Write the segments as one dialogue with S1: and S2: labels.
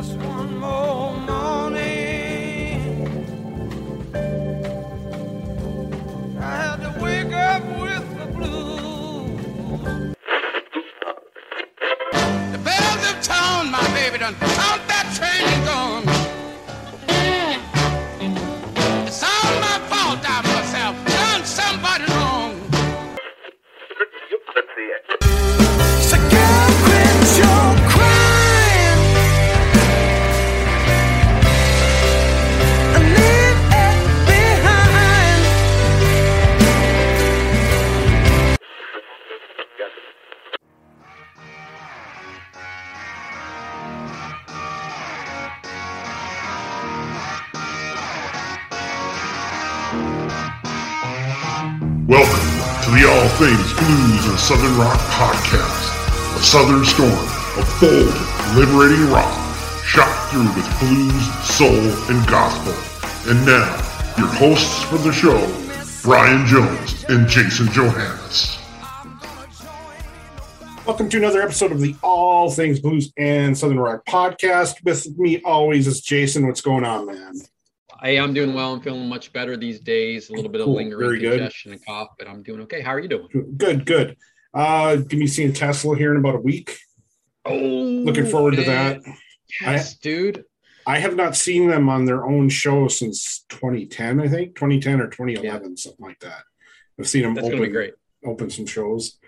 S1: Just one more
S2: Southern Rock podcast, a southern storm of bold, liberating rock, shot through with blues, soul, and gospel. And now, your hosts for the show, Brian Jones and Jason Johannes.
S3: Welcome to another episode of the All Things Blues and Southern Rock podcast. With me always is Jason. What's going on, man?
S4: Hey, I'm doing well. I'm feeling much better these days. A little bit of
S3: Cool.
S4: lingering
S3: Very good.
S4: congestion and cough, but I'm doing okay. How are you doing?
S3: Good, good. Uh, gonna be seeing Tesla here in about a week.
S4: Oh,
S3: Looking forward to that.
S4: Yes, dude.
S3: I have not seen them on their own show since 2010, I think 2010 or 2011, something like that. I've seen them
S4: That's
S3: open,
S4: great.
S3: open some shows.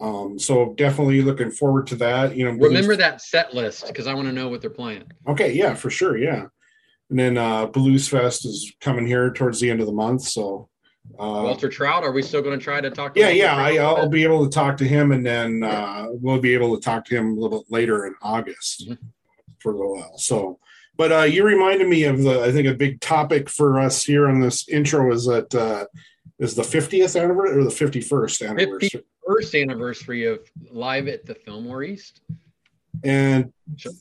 S3: Um, so definitely looking forward to that. You know,
S4: Remember that set list because I want to know what they're playing.
S3: Okay, yeah, for sure, yeah. And then uh Blues Fest is coming here towards the end of the month, so uh
S4: Walter Trout, are we still going to try to talk? To
S3: yeah,
S4: Walter
S3: yeah, I,
S4: a little
S3: I'll be able to talk to him, and then uh, we'll be able to talk to him a little bit later in August
S4: Mhm.
S3: for a little while. So, but uh, you reminded me of the, I think a big topic for us here on this intro is that uh, is the 50th anniversary or the 51st anniversary,
S4: first anniversary of live at the Fillmore East.
S3: and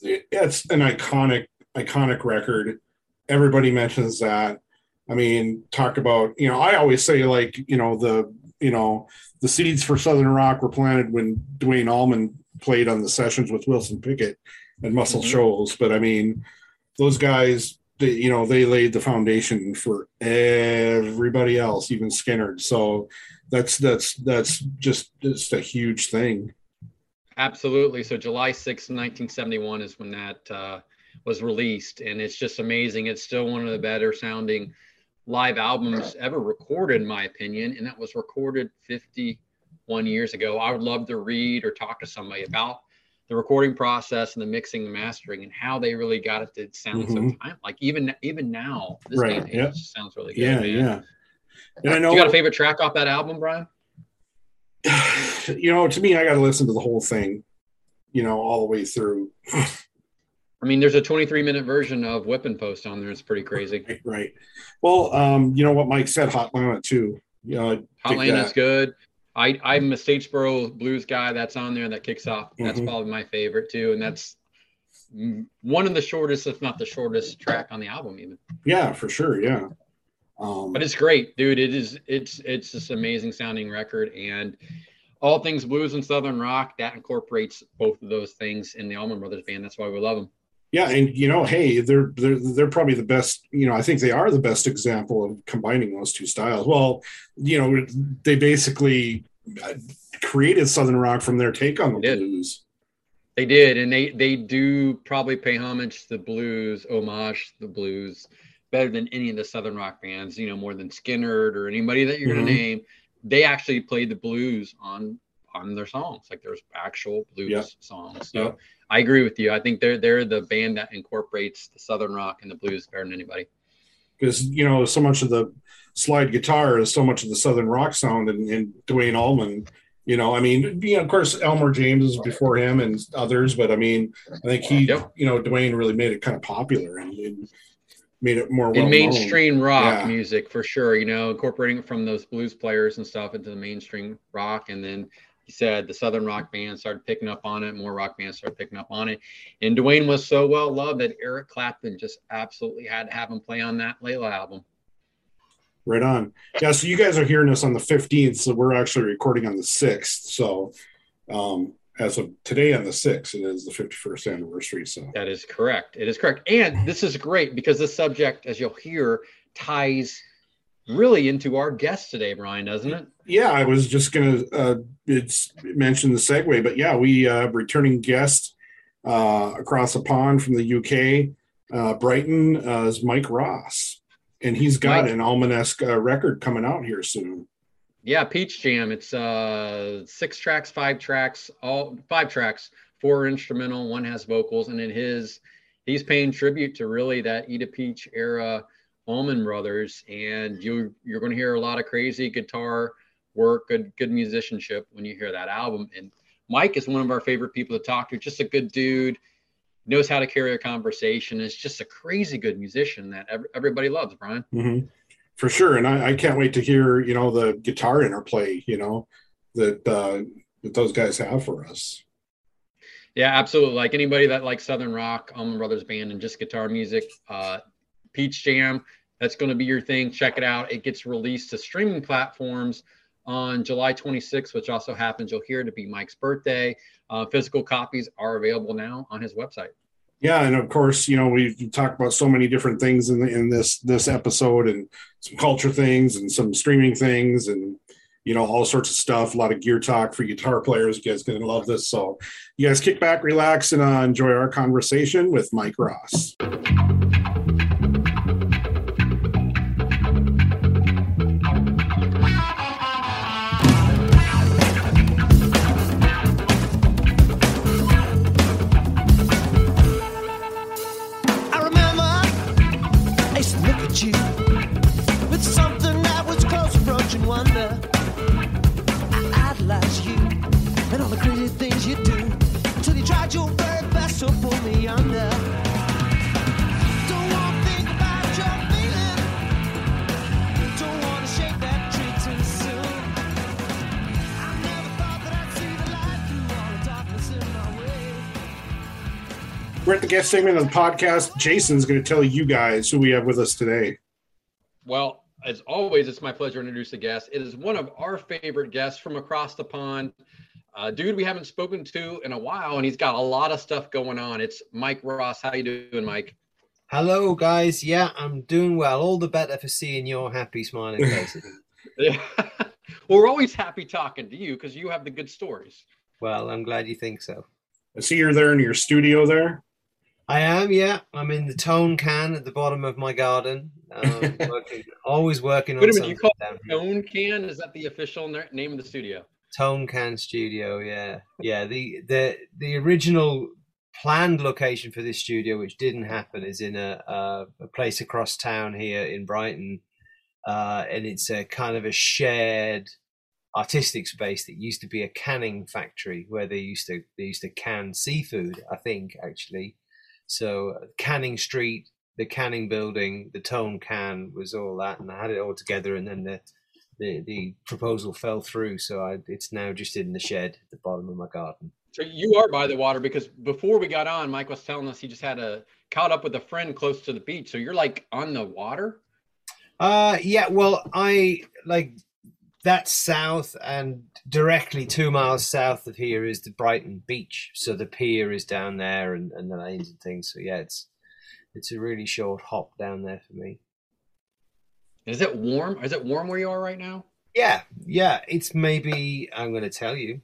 S3: it's an iconic, iconic record. Everybody mentions that. I mean, talk about you know. I always say like you know the you know the seeds for Southern Rock were planted when Duane Allman played on the sessions with Wilson Pickett and Muscle
S4: Mhm.
S3: Shoals. But I mean, those guys, they, you know, they laid the foundation for everybody else, even Skynyrd. So that's that's that's just just a huge thing.
S4: Absolutely. So July 6th, 1971 is when that uh, was released. And it's just amazing. It's still one of the better sounding live albums ever recorded, in my opinion. And that was recorded 51 years ago. I would love to read or talk to somebody about the recording process and the mixing and mastering and how they really got it to sound so
S3: Mhm.
S4: time. Like even even now, this
S3: Right,
S4: day
S3: yeah.
S4: sounds really good.
S3: Yeah,
S4: man.
S3: yeah. And I know
S4: You got a favorite track off that album, Brian?
S3: you know, to me, I got to listen to the whole thing, you know, all the way through.
S4: I mean, there's a 23 minute version of Whipping Post on there. It's pretty crazy.
S3: Right, right. Well, um, you know what Mike said, Hot 'Lanta too. You know,
S4: is good. I, I'm a Statesboro blues guy that's on there that kicks off. That's
S3: Mhm.
S4: probably my favorite too. And that's one of the shortest, if not the shortest track on the album, even.
S3: Yeah, for sure. Yeah. Um,
S4: But it's great, dude. It is, it's, it's this amazing sounding record. And all things blues and Southern rock that incorporates both of those things in the Allman Brothers band. That's why we love them.
S3: Yeah, and you know, hey, they're they're they're probably the best. You know, I think they are the best example of combining those two styles. Well, you know, they basically uh, created Southern rock from their take on the
S4: They
S3: blues.
S4: They did, and they they do probably pay homage to the blues, homage to the blues, better than any of the southern rock bands. You know, more than Skynyrd or anybody that you're
S3: Mhm.
S4: gonna name. They actually played the blues on on their songs, like there's actual blues
S3: Yeah.
S4: songs. So
S3: Yeah.
S4: I agree with you. I think they're they're the band that incorporates the southern rock and the blues better than anybody.
S3: because you know so much of the slide guitar is so much of the southern rock sound and, and Duane Allman. You know, I mean, you know, of course, Elmore James is before him and others, but I mean, I think he,
S4: Yep.
S3: you know, Duane really made it kind of popular and, and made it more well
S4: in mainstream rock
S3: Yeah.
S4: music for sure you know incorporating it from those blues players and stuff into the mainstream rock and then he said the southern rock band started picking up on it more rock bands started picking up on it and duane was so well loved that eric clapton just absolutely had to have him play on that layla album
S3: Right on. Yeah, so you guys are hearing us on the 15th, so we're actually recording on the 6th. So, um, as of today on the 6th, it is the 51st anniversary. So
S4: That is correct. It is correct. And this is great because this subject, as you'll hear, ties really into our guest today, Brian, doesn't it?
S3: yeah, I was just gonna uh, it's mention the segue, but yeah, we uh, returning guest uh, across the pond from the UK, uh, Brighton, uh, is Mike Ross, and he's got
S4: Mike.
S3: an Allmanesque uh, record coming out here soon.
S4: Yeah, Peach Jam. It's uh six tracks, five tracks, all five tracks, four instrumental, one has vocals, and in his he's paying tribute to really that Eat a Peach era Allman Brothers. And you you're gonna hear a lot of crazy guitar work, good good musicianship when you hear that album. And Mike is one of our favorite people to talk to, just a good dude, knows how to carry a conversation, is just a crazy good musician that ev- everybody loves, Brian.
S3: hmm For sure, and I, I can't wait to hear you know the guitar interplay you know that uh, that those guys have for us.
S4: Yeah, absolutely. Like anybody that likes Southern rock, Allman Brothers Band, and just guitar music, uh, Peach Jam, that's going to be your thing. Check it out. It gets released to streaming platforms on July 26th, which also happens. You'll hear to be Mike's birthday. Uh, physical copies are available now on his website.
S3: Yeah, and of course, you know we've talked about so many different things in the, in this this episode, and some culture things, and some streaming things, and you know all sorts of stuff. A lot of gear talk for guitar players. You guys gonna love this. So, you guys kick back, relax, and uh, enjoy our conversation with Mike Ross.
S5: The
S3: guest segment of the podcast. Jason's going to tell you guys who we have with us today.
S4: Well, as always, it's my pleasure to introduce the guest. It is one of our favorite guests from across the pond. Uh, dude, we haven't spoken to in a while, and he's got a lot of stuff going on. It's Mike Ross. How you doing, Mike?
S6: Hello, guys. Yeah, I'm doing well. All the better for seeing your happy, smiling faces.
S4: Yeah. well, we're always happy talking to you because you have the good stories.
S6: well, I'm glad you think so.
S3: I see you're there in your studio there.
S6: I am. Yeah, I'm in the tone can at the bottom of my garden. Um, working, always working on
S4: Wait a minute, you call
S6: here.
S4: Tone Can? Is that the official name of the studio?
S6: Tone Can Studio. Yeah, yeah. The the the original planned location for this studio, which didn't happen, is in a a, a place across town here in Brighton, uh, and it's a kind of a shared artistic space that used to be a canning factory where they used to they used to can seafood. I think actually, so Canning Street. The canning building, the tone can was all that, and I had it all together, and then the the the proposal fell through, so I, it's now just in the shed at the bottom of my garden.
S4: So you are by the water because before we got on, Mike was telling us he just had a caught up with a friend close to the beach. So you're like on the water.
S6: Uh yeah, well, I like that's south, and directly two miles south of here is the Brighton Beach. So the pier is down there, and, and the lanes and things. So yeah, it's it's a really short hop down there for me.
S4: Is it warm? Is it warm where you are right now?
S6: Yeah, yeah, it's maybe I'm going to tell you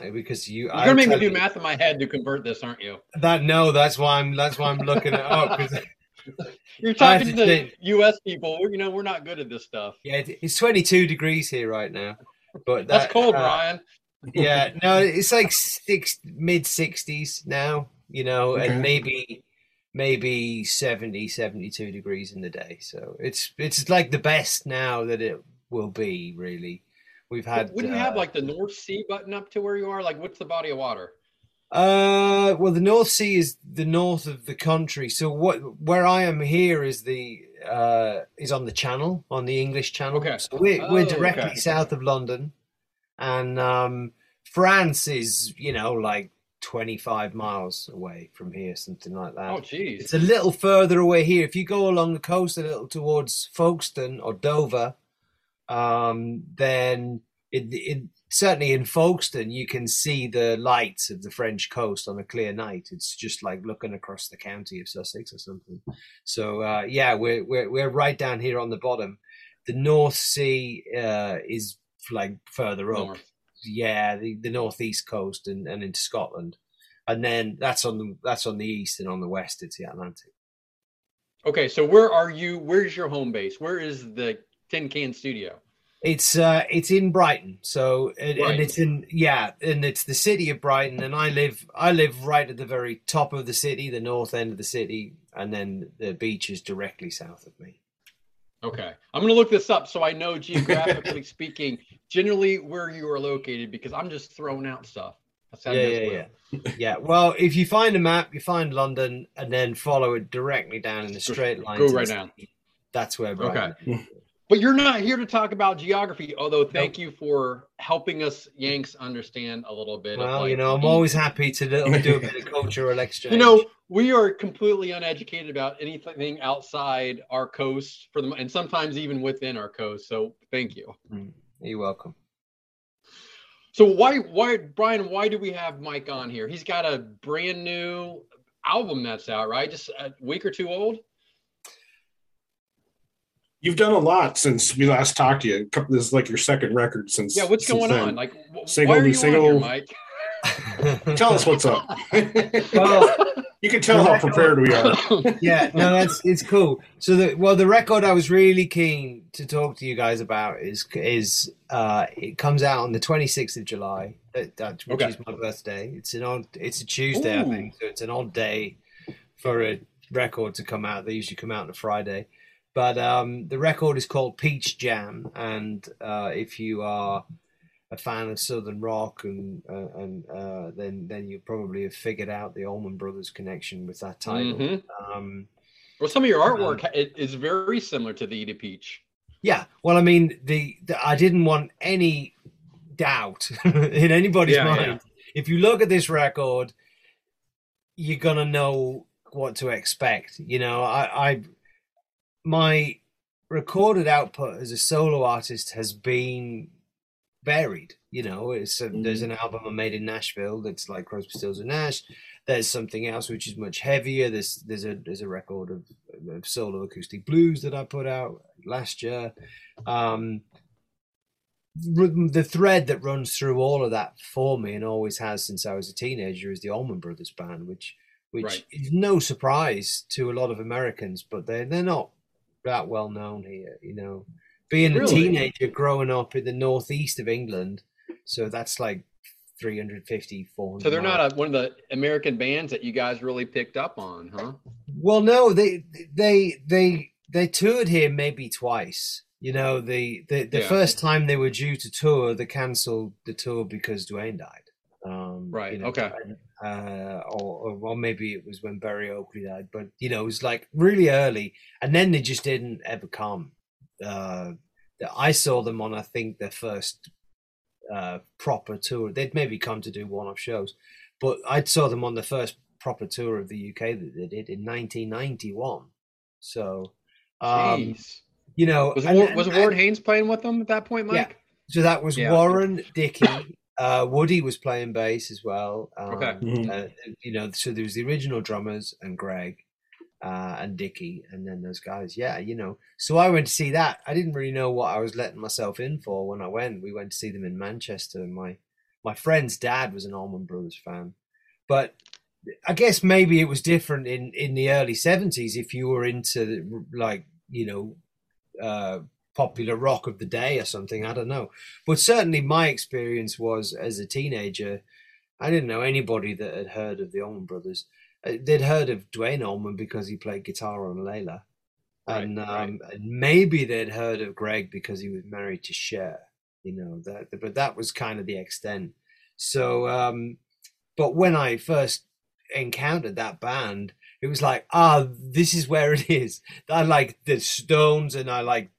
S6: uh, because you.
S4: You're
S6: I'll
S4: gonna make me do
S6: you-
S4: math in my head to convert this, aren't you?
S6: That no, that's why I'm that's why I'm looking it up. 'cause-
S4: You're talking
S6: to
S4: to
S6: think.
S4: U.S. people. You know, we're not good at this stuff.
S6: Yeah, it's 22 degrees here right now. But
S4: That's
S6: that,
S4: cold,
S6: uh,
S4: Brian.
S6: yeah, no, it's like six mid 60s now, you know,
S3: Okay.
S6: and maybe maybe 70 72 degrees in the day. So it's it's like the best now that it will be really. We've had
S4: Wouldn't you have
S6: uh,
S4: like the North Sea button up to where you are? Like, what's the body of water?
S6: Uh, well, the North Sea is the north of the country. So what, where I am here is the uh is on the Channel, on the English Channel.
S4: Okay.
S6: So we're we're
S4: Oh,
S6: directly
S4: okay.
S6: south of London, and um, France is you know like twenty five miles away from here, something like that.
S4: Oh, geez.
S6: It's a little further away here. If you go along the coast a little towards Folkestone or Dover, um, then it, it certainly in Folkestone you can see the lights of the French coast on a clear night. It's just like looking across the county of Sussex or something. So uh, yeah, we're we're we're right down here on the bottom. The North Sea uh, is like further up.
S4: North.
S6: Yeah, the, the northeast coast and, and into Scotland, and then that's on the that's on the east and on the west it's the Atlantic.
S4: Okay, so where are you? Where's your home base? Where is the Tin Can Studio?
S6: It's uh it's in Brighton, so and,
S4: Right.
S6: and it's in yeah, and it's the city of Brighton, and I live I live right at the very top of the city, the north end of the city, and then the beach is directly south of me.
S4: Okay, I'm gonna look this up so I know geographically speaking, generally where you are located because I'm just throwing out stuff. How
S6: Yeah,
S4: this
S6: yeah. Yeah, well, if you find a map, you find London, and then follow it directly down in a straight line.
S4: go right down.
S6: That's where Brighton. is.
S4: But you're not here to talk about geography, although thank you for helping us Yanks understand a little bit.
S6: Well,
S4: like,
S6: you know, I'm always happy to do do a bit of cultural exchange.
S4: You know, we are completely uneducated about anything outside our coast for the and sometimes even within our coast. So thank you.
S6: Mm, you're welcome.
S4: So why why Brian, why do we have Mike on here? He's got a brand new album that's out, right? Just a week or two old.
S3: You've done a lot since we last talked to you. This is like your second record since.
S4: Yeah, what's
S3: since
S4: going
S3: then.
S4: on? Like wh-
S3: Single
S4: why are
S3: to
S4: you on here,
S3: single.
S4: Mike?
S3: Tell us what's up.
S6: well,
S3: you can tell how prepared we are.
S6: yeah, no, that's it's cool. So the well, the record I was really keen to talk to you guys about is is uh it comes out on the 26th of July, that, that, which
S4: Okay.
S6: is my birthday. It's an odd, it's a Tuesday, I think, so it's an odd day for a record to come out. They usually come out on a Friday, but um the record is called Peach Jam, and uh if you are a fan of Southern rock, and uh, and uh, then then you probably have figured out the Allman Brothers connection with that title.
S4: Mhm.
S6: Um,
S4: Well, some of your
S6: Um,
S4: artwork it is very similar to the Eat a Peach.
S6: yeah, well, I mean, the, the I didn't want any doubt in anybody's
S4: Yeah,
S6: mind.
S4: yeah.
S6: If you look at this record, you're gonna know what to expect. You know, I, I my recorded output as a solo artist has been varied. You know, it's a, there's an album I made in Nashville that's like Crosby, Stills and Nash. There's something else which is much heavier. There's there's a there's a record of, of solo acoustic blues that I put out last year. Um, the thread that runs through all of that for me and always has since I was a teenager is the Allman Brothers Band, which which
S4: Right.
S6: is no surprise to a lot of Americans, but they they're not that well known here. You know, being a teenager growing up in the northeast of England, so that's like 350, 400.
S4: So they're not a, one of the American bands that you guys really picked up on, huh?
S6: Well, no, they they they they toured here maybe twice. You know, the the, the
S4: Yeah.
S6: first time they were due to tour, they cancelled the tour because Duane died. Um,
S4: Right,
S6: you know,
S4: okay.
S6: Uh, or, or maybe it was when Berry Oakley died, but you know, it was like really early, and then they just didn't ever come. Uh, I saw them on, I think, their first uh, proper tour. They'd maybe come to do one-off shows, but I saw them on the first proper tour of the UK that they did in 1991. So, um, you know,
S4: Was
S6: and-
S4: Ward, was
S6: and-
S4: Ward Haynes playing with them at that point, Mike? Yeah.
S6: So that was
S4: Yeah.
S6: Warren, Dickey, uh, Woody was playing bass as well. Um,
S4: Okay.
S3: Mhm.
S6: uh, you know, so there was the original drummers and Greg uh, and Dickey, and then those guys. Yeah, you know. So I went to see that. I didn't really know what I was letting myself in for when I went. We went to see them in Manchester. and My my friend's dad was an Allman Brothers fan, but I guess maybe it was different in in the early seventies if you were into like you know. Uh, popular rock of the day or something. I don't know. But certainly my experience was as a teenager, I didn't know anybody that had heard of the Allman Brothers. Uh, They'd heard of Duane Allman because he played guitar on Layla.
S4: Right,
S6: And, um,
S4: right.
S6: and maybe they'd heard of Greg because he was married to Cher, you know, that, but that was kind of the extent. So, um, but when I first encountered that band, it was like, ah, this is where it is. I like the Stones and I like,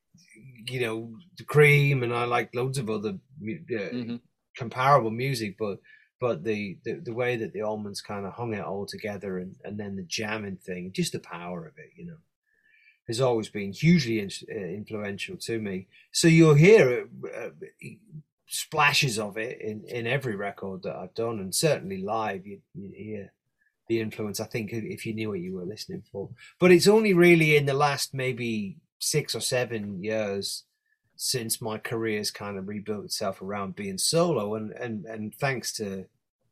S6: you know, the Cream and I like loads of other uh,
S4: Mhm.
S6: comparable music, but but the, the the way that the Allmans kind of hung it all together and and then the jamming thing, just the power of it, you know, has always been hugely in, uh, influential to me. So you'll hear uh, splashes of it in in every record that I've done, and certainly live, you you hear the influence. I think if you knew what you were listening for, but it's only really in the last maybe six or seven years since my career's kind of rebuilt itself around being solo, and and and thanks to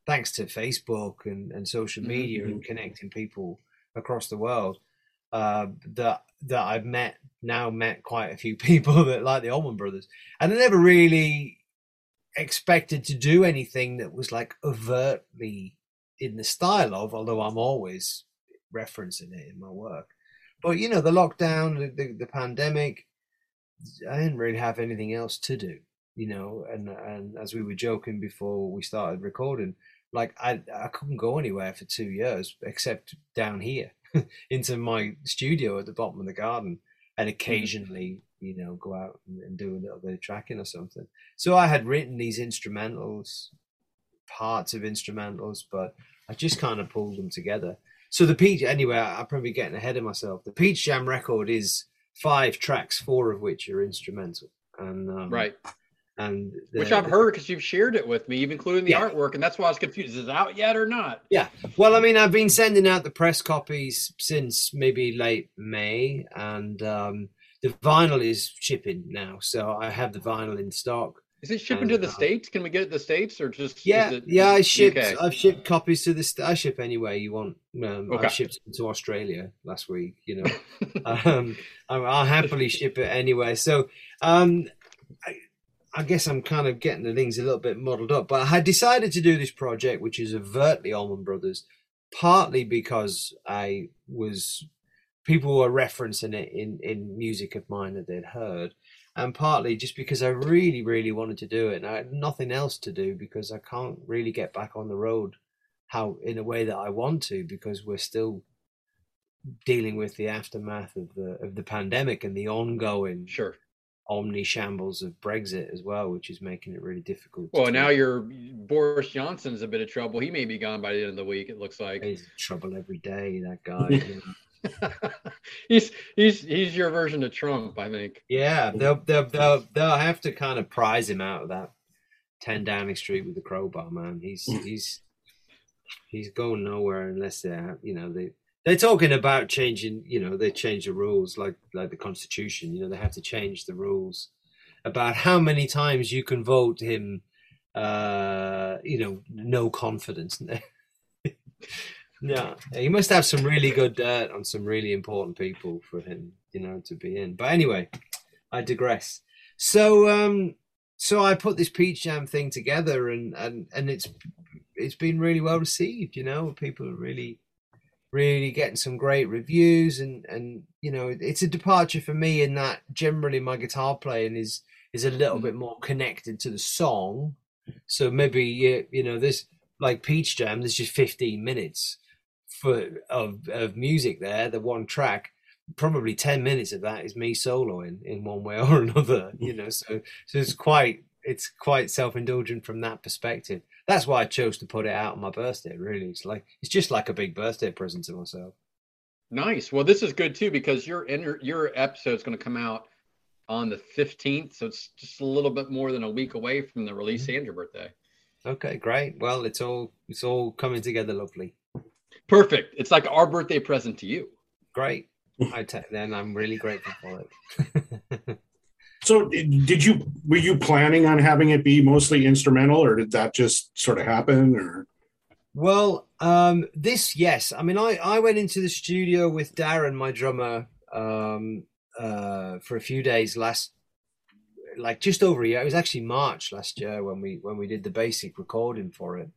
S6: thanks to Facebook and and social media
S4: Mhm.
S6: and connecting people across the world. Uh, that that I've met now met quite a few people that like the Allman Brothers, and I never really expected to do anything that was like overtly in the style of, although I'm always referencing it in my work. But you know, the lockdown, the, the, the pandemic, I didn't really have anything else to do, you know. And and as we were joking before we started recording, like I I couldn't go anywhere for two years except down here into my studio at the bottom of the garden, and mm-hmm. occasionally, you know, go out and, and do a little bit of tracking or something. So I had written these instrumentals, parts of instrumentals, but I just kind of pulled them together. So the Peach, anyway, I'm probably getting ahead of myself. The Peach Jam record is five tracks, four of which are instrumental, and um,
S4: Right.
S6: and
S4: Which I've heard because you've shared it with me, even including the
S6: Yeah.
S4: artwork, and that's why I was confused. Is it out yet or not? Yeah.
S6: Well, I mean, I've been sending out the press copies since maybe late May, and um, the vinyl is shipping now, so I have the vinyl in stock.
S4: Is it shipping to the
S6: uh,
S4: states? Can we get it to the states or just?
S6: Yeah,
S4: is it
S6: yeah, I
S4: UK?
S6: I've shipped copies to this. I ship anywhere you want. Um,
S4: Okay.
S6: I shipped to Australia last week. You know, um, I- I'll happily ship it anywhere. So, um, I, I guess I'm kind of getting the things a little bit muddled up. But I had decided to do this project, which is overtly Allman Brothers, partly because I was people were referencing it in in music of mine that they'd heard, and partly just because I really, really wanted to do it, and I had nothing else to do because I can't really get back on the road how in a way that I want to because we're still dealing with the aftermath of the of the pandemic and the ongoing
S4: Sure.
S6: omni shambles of Brexit as well, which is making it really difficult.
S4: Well, now you're Boris Johnson's a bit of trouble. He may be gone by the end of the week. It looks like
S6: He's trouble every day, that guy. you know.
S4: he's he's he's your version of Trump, I think.
S6: Yeah, they'll, they'll they'll they'll have to kind of prize him out of that ten Downing Street with the crowbar, man. He's he's he's going nowhere unless they're you know they they're talking about changing. You know they change the rules like like the Constitution. You know they have to change the rules about how many times you can vote him. Uh, you know, no confidence. No, he must have some really good dirt on some really important people for him, you know, to be in. But anyway, I digress. So, um, so I put this peach jam thing together, and and and it's it's been really well received. You know, people are really really getting some great reviews, and and you know, it's a departure for me in that generally my guitar playing is is a little bit more connected to the song. So maybe you you know, this like Peach Jam, there's just 15 minutes for of of music there, the one track. Probably 10 minutes of that is me soloing in one way or another, you know. So so it's quite it's quite self-indulgent from that perspective. That's why I chose to put it out on my birthday, really. It's like it's just like a big birthday present to myself.
S4: Nice. Well, this is good too because your inter- your episode's going to come out on the 15th, so it's just a little bit more than a week away from the release mm-hmm. and your birthday.
S6: Okay, great. Well, it's all it's all coming together lovely.
S4: Perfect. It's like our birthday present to you.
S6: Great. I take then I'm really grateful for it.
S3: So did you were you planning on having it be mostly instrumental or did that just sort of happen or
S6: Well, um, this yes. I mean, I I went into the studio with Darren, my drummer, um, uh, for a few days last, like just over a year. It was actually March last year when we when we did the basic recording for it,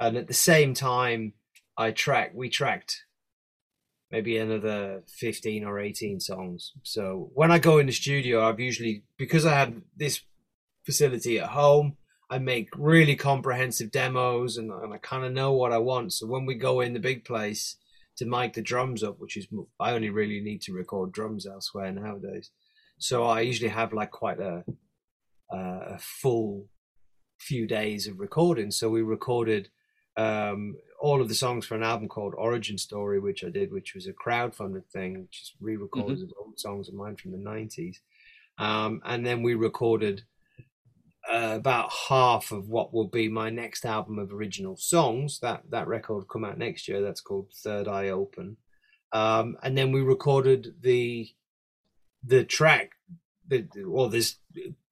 S6: and at the same time, I track we tracked maybe another 15 or 18 songs. So when I go in the studio, I've usually because I have this facility at home. I make really comprehensive demos and, and I kind of know what I want. So when we go in the big place to mic the drums up, which is I only really need to record drums elsewhere nowadays. So I usually have like quite a a full few days of recording. So we recorded um, all of the songs for an album called Origin Story, which I did, which was a crowdfunded thing, just re-recorded of old songs of mine from the nineties. Um, and then we recorded uh, about half of what will be my next album of original songs. That that record will come out next year. That's called Third Eye Open. Um, and then we recorded the the track, the or this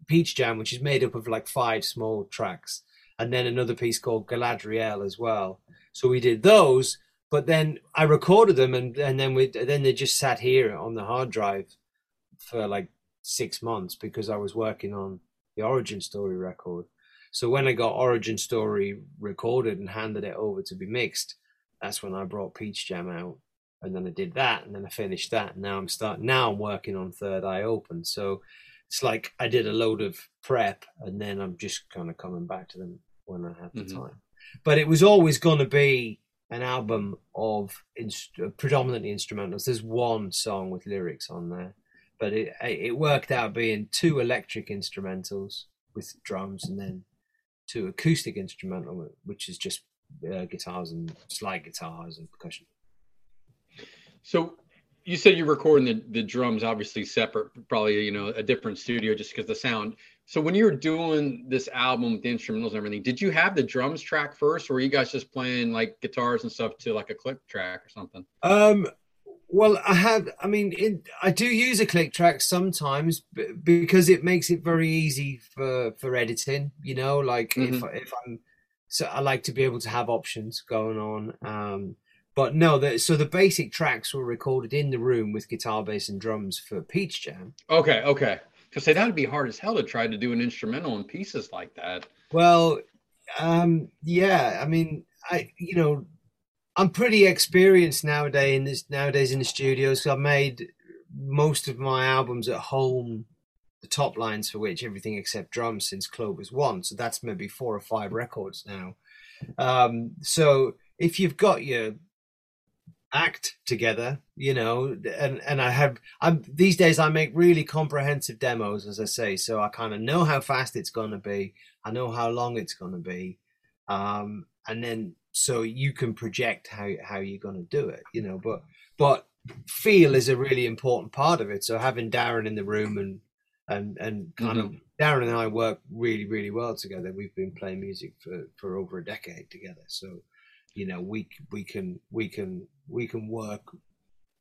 S6: Peach Jam, which is made up of like five small tracks, and then another piece called Galadriel as well. So we did those, but then I recorded them, and and then we then they just sat here on the hard drive for like six months because I was working on the Origin Story record. So when I got Origin Story recorded and handed it over to be mixed, that's when I brought Peach Jam out. And then I did that, and then I finished that. And now I'm starting. Now I'm working on Third Eye Open. So it's like I did a load of prep, and then I'm just kind of coming back to them when I have the
S4: Mhm.
S6: time. But it was always going to be an album of inst- predominantly instrumentals. There's one song with lyrics on there, but it it worked out being two electric instrumentals with drums and then two acoustic instrumental, which is just uh, guitars and slide guitars and percussion.
S4: So you said you're recording the, the drums obviously separate, probably you know a different studio just because the sound. So when you were doing this album with the instrumentals and everything, did you have the drums track first, or were you guys just playing like guitars and stuff to like a click track or something?
S6: Um, well, I have. I mean, it, I do use a click track sometimes b- because it makes it very easy for for editing. You know, like if if I'm so I like to be able to have options going on. Um, but no, the, so the basic tracks were recorded in the room with guitar, bass, and drums for Peach Jam.
S4: Okay, okay. Because say that'd be hard as hell to try to do an instrumental in pieces like that.
S6: Well, um, yeah. I mean, I you know, I'm pretty experienced nowadays in this nowadays in the studio. So I've made most of my albums at home. The top lines for which everything except drums since Clover's one. So that's maybe four or five records now. Um, so if you've got your act together, you know, and and I have I'm these days I make really comprehensive demos, as I say, so I kind of know how fast it's going to be. I know how long it's going to be, um, and then so you can project how how you're going to do it, you know. But but feel is a really important part of it. So having Darren in the room and and and kind of Darren and I work really really well together. We've been playing music for for over a decade together, so you know we we can we can we can work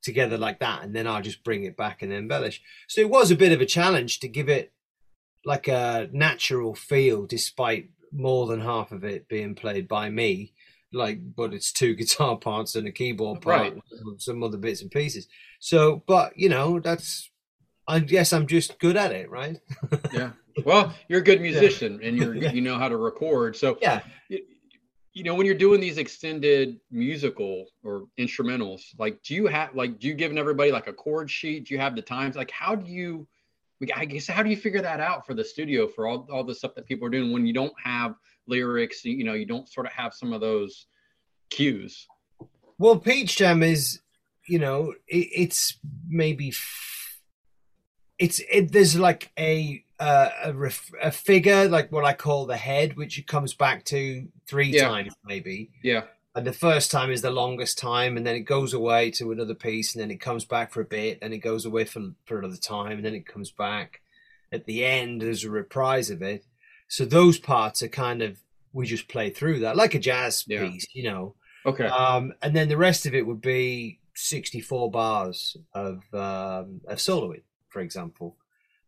S6: together like that and then i'll just bring it back and embellish. So it was a bit of a challenge to give it like a natural feel despite more than half of it being played by me. Like but it's two guitar parts and a keyboard part
S4: Right.
S6: and some other bits and pieces. So but you know that's i guess i'm just good at it right?
S4: Yeah. Well, you're a good musician and you're you know how to record. So
S6: yeah
S4: you know when you're doing these extended musical or instrumentals like do you have like do you giving everybody like a chord sheet? Do you have the times? Like how do you i guess how do you figure that out for the studio for all, all the stuff that people are doing when you don't have lyrics you know you don't sort of have some of those cues?
S6: Well, Peach Jam is, you know, it, it's maybe f- it's it, there's like a uh, a, ref, a figure like what I call the head, which it comes back to three
S4: Yeah.
S6: times maybe.
S4: yeah
S6: And the first time is the longest time, and then it goes away to another piece, and then it comes back for a bit, and it goes away for for another time, and then it comes back. At the end, there's a reprise of it. So those parts are kind of we just play through that like a jazz
S4: Yeah.
S6: piece, you know.
S4: okay
S6: Um, and then the rest of it would be 64 bars of um, of soloing, for example.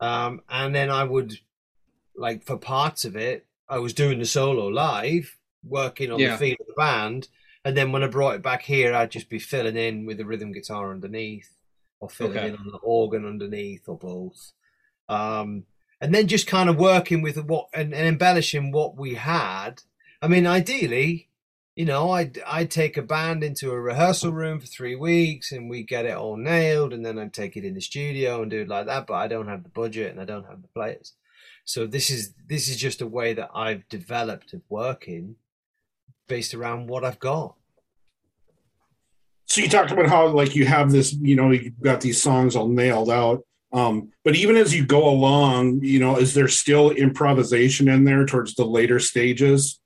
S6: Um, and then I would, like, for parts of it, I was doing the solo live, working on
S4: Yeah.
S6: the feel of the band. And then when I brought it back here, I'd just be filling in with the rhythm guitar underneath, or filling
S4: Okay.
S6: in on the organ underneath, or both. Um, and then just kind of working with what and, and embellishing what we had. I mean, ideally, you know, I'd I'd take a band into a rehearsal room for three weeks and we get it all nailed, and then I'd take it in the studio and do it like that. But I don't have the budget and I don't have the players, so this is this is just a way that I've developed of working based around what I've got.
S3: So you talked about how like you have this, you know, you've got these songs all nailed out. Um, but even as you go along, you know, is there still improvisation in there towards the later stages?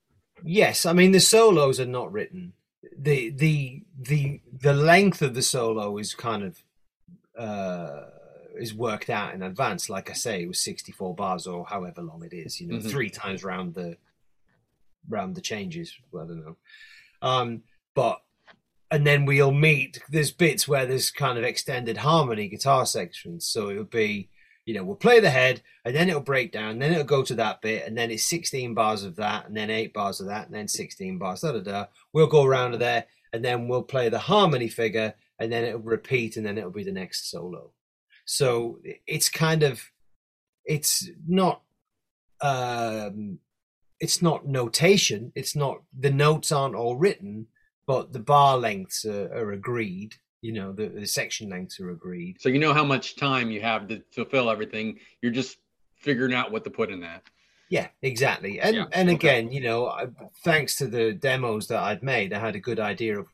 S6: Yes, I mean the solos are not written. the the the the length of the solo is kind of uh is worked out in advance. Like I say, it was 64 bars or however long it is, you know,
S4: Mhm.
S6: three times round the round the changes. Well, I don't know. Um, but and then we'll meet. There's bits where there's kind of extended harmony guitar sections, so it'll be. You know, we'll play the head, and then it'll break down, then it'll go to that bit, and then it's 16 bars of that, and then eight bars of that, and then 16 bars, da da da. We'll go around to there, and then we'll play the harmony figure, and then it'll repeat, and then it'll be the next solo. So it's kind of, it's not, um, it's not notation. It's not the notes aren't all written, but the bar lengths are, are agreed. You know, the, the section lengths are agreed.
S4: So you know how much time you have to fulfill everything. You're just figuring out what to put in that.
S6: Yeah, exactly. And
S4: Yeah,
S6: and
S4: okay.
S6: again, you know, I, thanks to the demos that I'd made, I had a good idea of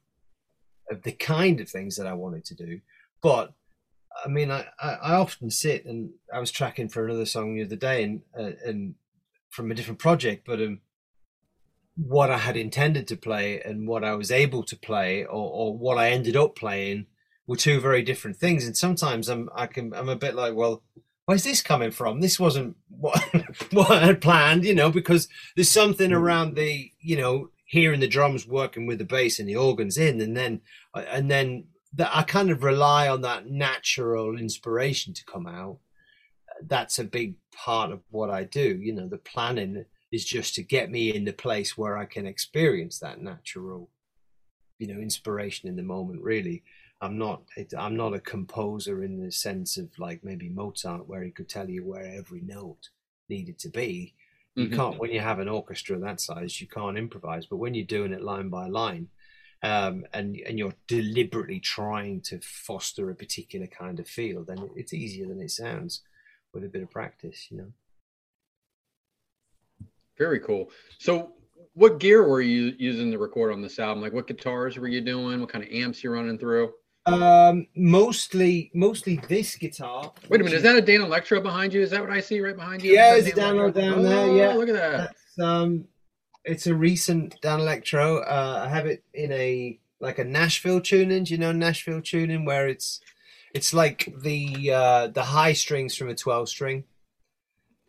S6: of the kind of things that I wanted to do. But I mean, I, I, I often sit and I was tracking for another song the other day, and uh, and from a different project, but um, what I had intended to play and what I was able to play, or, or what I ended up playing, were two very different things. And sometimes I'm I can I'm a bit like, well, where's this coming from? This wasn't what what I had planned, you know, because there's something mm. around the, you know, hearing the drums working with the bass and the organs in, and then and then that I kind of rely on that natural inspiration to come out. That's a big part of what I do. You know, the planning is just to get me in the place where I can experience that natural, you know, inspiration in the moment. Really, I'm not. It, I'm not a composer in the sense of like maybe Mozart, where he could tell you where every note needed to be. You
S4: Mhm.
S6: can't when you have an orchestra that size, you can't improvise. But when you're doing it line by line, um, and and you're deliberately trying to foster a particular kind of feel, then it's easier than it sounds with a bit of practice. You know.
S4: Very cool. So, what gear were you using to record on this album? Like, what guitars were you doing? What kind of amps you running through?
S6: Um, mostly, mostly this guitar.
S4: Wait a minute, is that a Danelectro behind you? Is that what I see right behind you?
S6: Yeah, it's a
S4: Danelectro?
S6: down there,
S4: Oh,
S6: yeah.
S4: look at that.
S6: That's, um, it's a recent Danelectro. Uh, I have it in a like a Nashville tuning. Do you know Nashville tuning where it's it's like the uh, the high strings from a twelve string.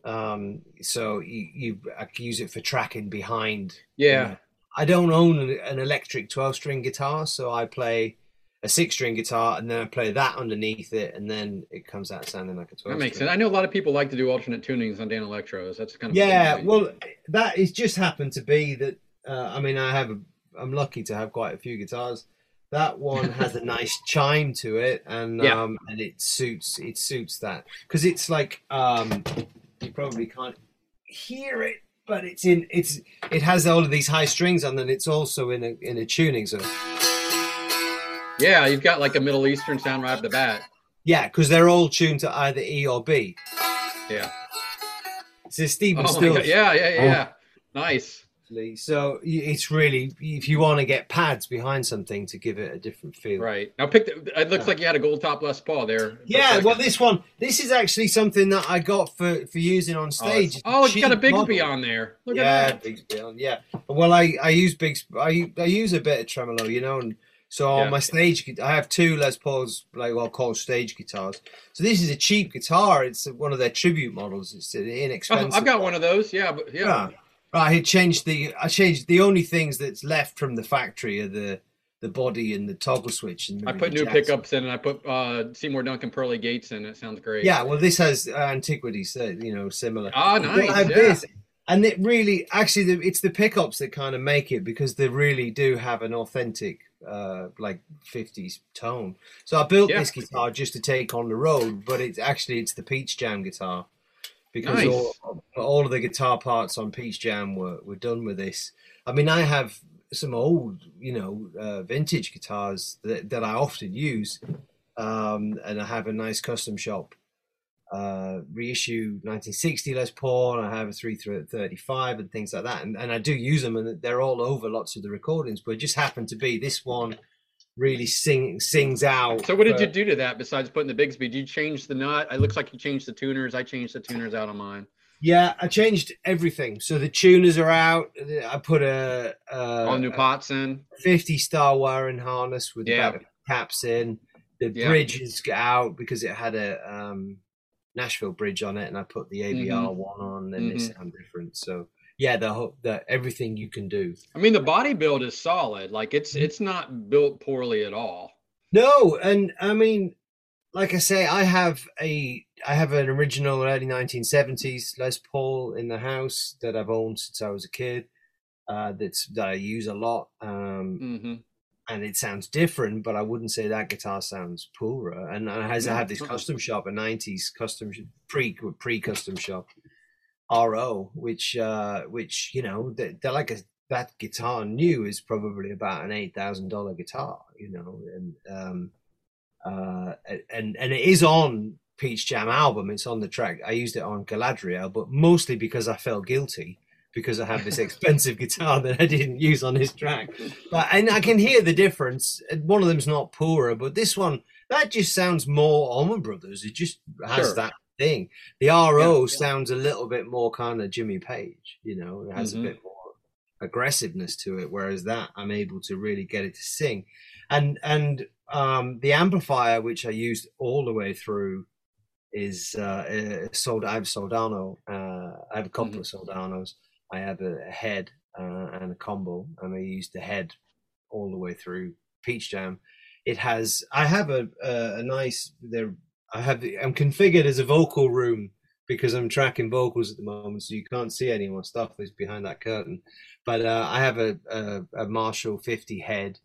S6: Um, so you, you I can use it for tracking behind.
S4: Yeah.
S6: I don't own an, electric twelve string guitar, so I play a six string guitar and then I play that underneath it, and then it comes out sounding like a twelve.
S4: That makes
S6: string.
S4: sense. I know a lot of people like to do alternate tunings on Danelectros. That's kind of
S6: Yeah, well, that is just happened to be that. Uh, I mean, I have. A, I'm lucky to have quite a few guitars. That one has a nice chime to it, and
S4: Yeah.
S6: um, and it suits it suits that because it's like um, you probably can't hear it, but it's in it's it has all of these high strings and then it's also in a in a tuning. So
S4: yeah, you've got like a Middle Eastern sound right off the bat.
S6: yeah, because they're all tuned to either E or B.
S4: Yeah.
S6: So Stephen
S4: Oh Yeah, yeah, yeah, yeah. Nice.
S6: Actually. So it's really if you want to get pads behind something to give it a different feel.
S4: Right. Now pick the, it looks like you had a gold top Les Paul there.
S6: Yeah, well, this one, this is actually something that I got for for using on
S4: Oh,
S6: stage.
S4: it's, oh, it's got a Bigsby
S6: model.
S4: on there. Look
S6: yeah,
S4: at that.
S6: Bigsby on. Yeah. Well, I I use Bigs. I I use a bit of tremolo, you know, and so on
S4: Yeah.
S6: my stage, I have two Les Pauls, like well called stage guitars. So this is a cheap guitar. It's one of their tribute models. It's an
S4: Oh,
S6: inexpensive.
S4: I've got one of those. Yeah, but yeah.
S6: Yeah. Right, I changed the. I changed the only things that's left from the factory are the the body and the toggle switch. And
S4: I put new pickups in, and I put uh, Seymour Duncan Pearly Gates in. It sounds great.
S6: Yeah, well, this has uh, antiquities, uh, you know, similar.
S4: Ah,
S6: But
S4: nice.
S6: I
S4: yeah.
S6: this, and it really, actually, the, it's the pickups that kind of make it because they really do have an authentic, uh, like '50s tone. So I built
S4: Yeah.
S6: this guitar just to take on the road, but it's actually it's the Peach Jam guitar because
S4: Nice.
S6: all, all of the guitar parts on Peach Jam were were done with this. I mean, I have some old, you know, uh, vintage guitars that, that I often use, um, and I have a nice custom shop uh, reissue 1960 Les Paul, and I have a 335 and things like that, and, and I do use them, and they're all over lots of the recordings. But it just happened to be this one really sing sings out.
S4: So what did
S6: for-
S4: you do to that besides putting the Bigsby? Did you change the nut? It looks like you changed the tuners. I changed the tuners out on mine.
S6: Yeah, I changed everything. So the tuners are out. I put a, a
S4: All new pots in.
S6: 50 star wiring harness with
S4: Yeah.
S6: the caps in. The
S4: Yeah.
S6: bridge is out because it had a um, Nashville bridge on it, and I put the ABR one on, and
S4: Mhm.
S6: it sound different. So yeah, the whole the everything you can do.
S4: I mean, the body build is solid. Like
S6: Mm-hmm.
S4: it's it's not built poorly at all.
S6: No, and I mean, like I say, I have a I have an original early 1970s Les Paul in the house that I've owned since I was a kid. Uh, that's that I use a lot, um,
S4: hmm
S6: and it sounds different, but I wouldn't say that guitar sounds poorer. And I has I have this custom shop, a 90s custom pre pre custom shop, RO, which uh, which you know they're, they're like a that guitar new is probably about an eight thousand dollar guitar, you know, and um, uh, and and it is on Peach Jam album. It's on the track. I used it on Galadriel, but mostly because I felt guilty because I have this expensive guitar that I didn't use on this track. But and I can hear the difference. One of them's not poorer, but this one that just sounds more Allman Brothers. It just has
S4: Sure.
S6: that thing. The RO
S4: Yeah, yeah.
S6: sounds a little bit more kind of Jimmy Page. You know, it has
S4: Mhm.
S6: a bit more aggressiveness to it. Whereas that I'm able to really get it to sing. And and um, the amplifier which I used all the way through is uh, a sold. I have Soldano. Uh, I have a couple of Soldanos. I have a, a head uh, and a combo, and I used the head all the way through Peach Jam. It has. I have a a, a nice. There. I have. the- I'm configured as a vocal room because I'm tracking vocals at the moment, so you can't see any of my stuff that's behind that curtain. But uh, I have a, a, a Marshall 50 head,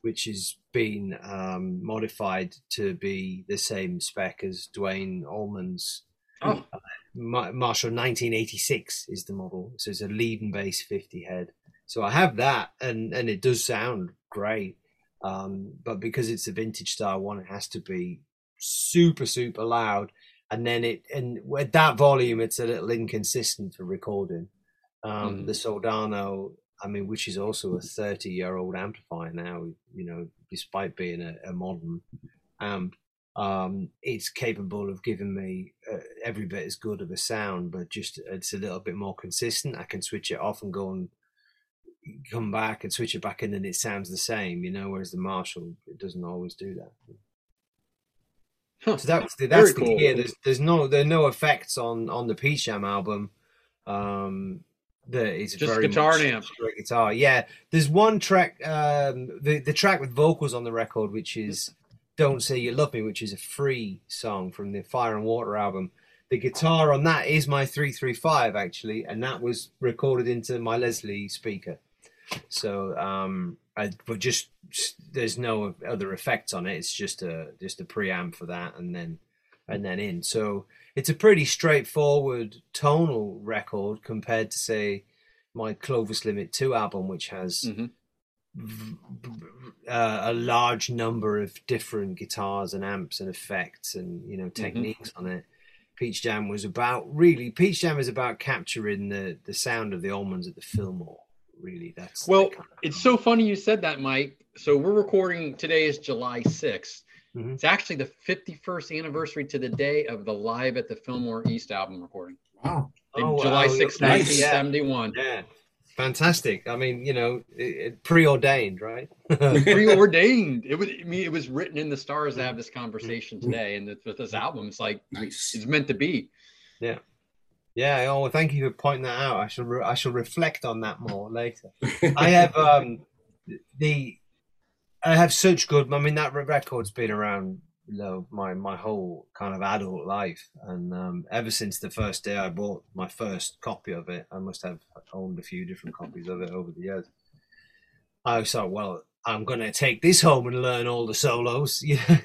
S6: which has been um, modified to be the same spec as Duane Allman's
S4: Oh,
S6: Ma- Marshall 1986 is the model, so it's a lead and bass 50 head. So I have that, and and it does sound great. Um, but because it's a vintage style one, it has to be super super loud, and then it and at that volume, it's a little inconsistent for recording. Um,
S4: Mhm.
S6: The Soldano, I mean, which is also a 30 year old amplifier now, you know, despite being a, a modern amp um, it's capable of giving me uh, every bit as good of a sound, but just it's a little bit more consistent. I can switch it off and go and come back and switch it back in, and it sounds the same, you know. Whereas the Marshall, it doesn't always do that.
S4: Huh.
S6: So that's the,
S4: Very
S6: that's the
S4: cool.
S6: key. There's there's no there are no effects on on the Peach Jam album. Um, that is
S4: Just
S6: very
S4: guitar amp.
S6: guitar. Yeah, there's one track, um, the the track with vocals on the record, which is "Don't Say You Love Me," which is a free song from the Fire and Water album. The guitar on that is my 335 actually, and that was recorded into my Leslie speaker. So, um, I, but just there's no other effects on it. It's just a just a preamp for that, and then and then in. So it's a pretty straightforward tonal record compared to say my Clovis Limit Two album, which has
S4: Mhm.
S6: v- v- uh, a large number of different guitars and amps and effects and you know techniques on it. Peach Jam was about really Peach Jam is about capturing the the sound of the Allmans at the Fillmore. Really, that's
S4: Well,
S6: kind of-
S4: it's so funny you said that, Mike. So we're recording today is July 6th.
S6: Mhm.
S4: It's actually the 51st anniversary to the day of the Live at the Fillmore East album recording.
S3: Wow.
S6: Oh,
S4: July
S6: wow,
S4: 6th,
S3: nice.
S4: 1971.
S6: yeah, fantastic. I mean, you know, it, it, preordained, right?
S4: Preordained. It was. I mean, it was written in the stars to have this conversation
S6: Mm-hmm.
S4: today, and with this album, it's like
S3: Nice.
S4: it's meant to be.
S6: Yeah. Oh, well, thank you for pointing that out. I shall re- I shall reflect on that more later. I have um the I have such good. I mean, that record's been around you know my my whole kind of adult life, and um, ever since the first day I bought my first copy of it, I must have owned a few different copies of it over the years. I thought, well, I'm going to take this home and learn all the solos. Yeah.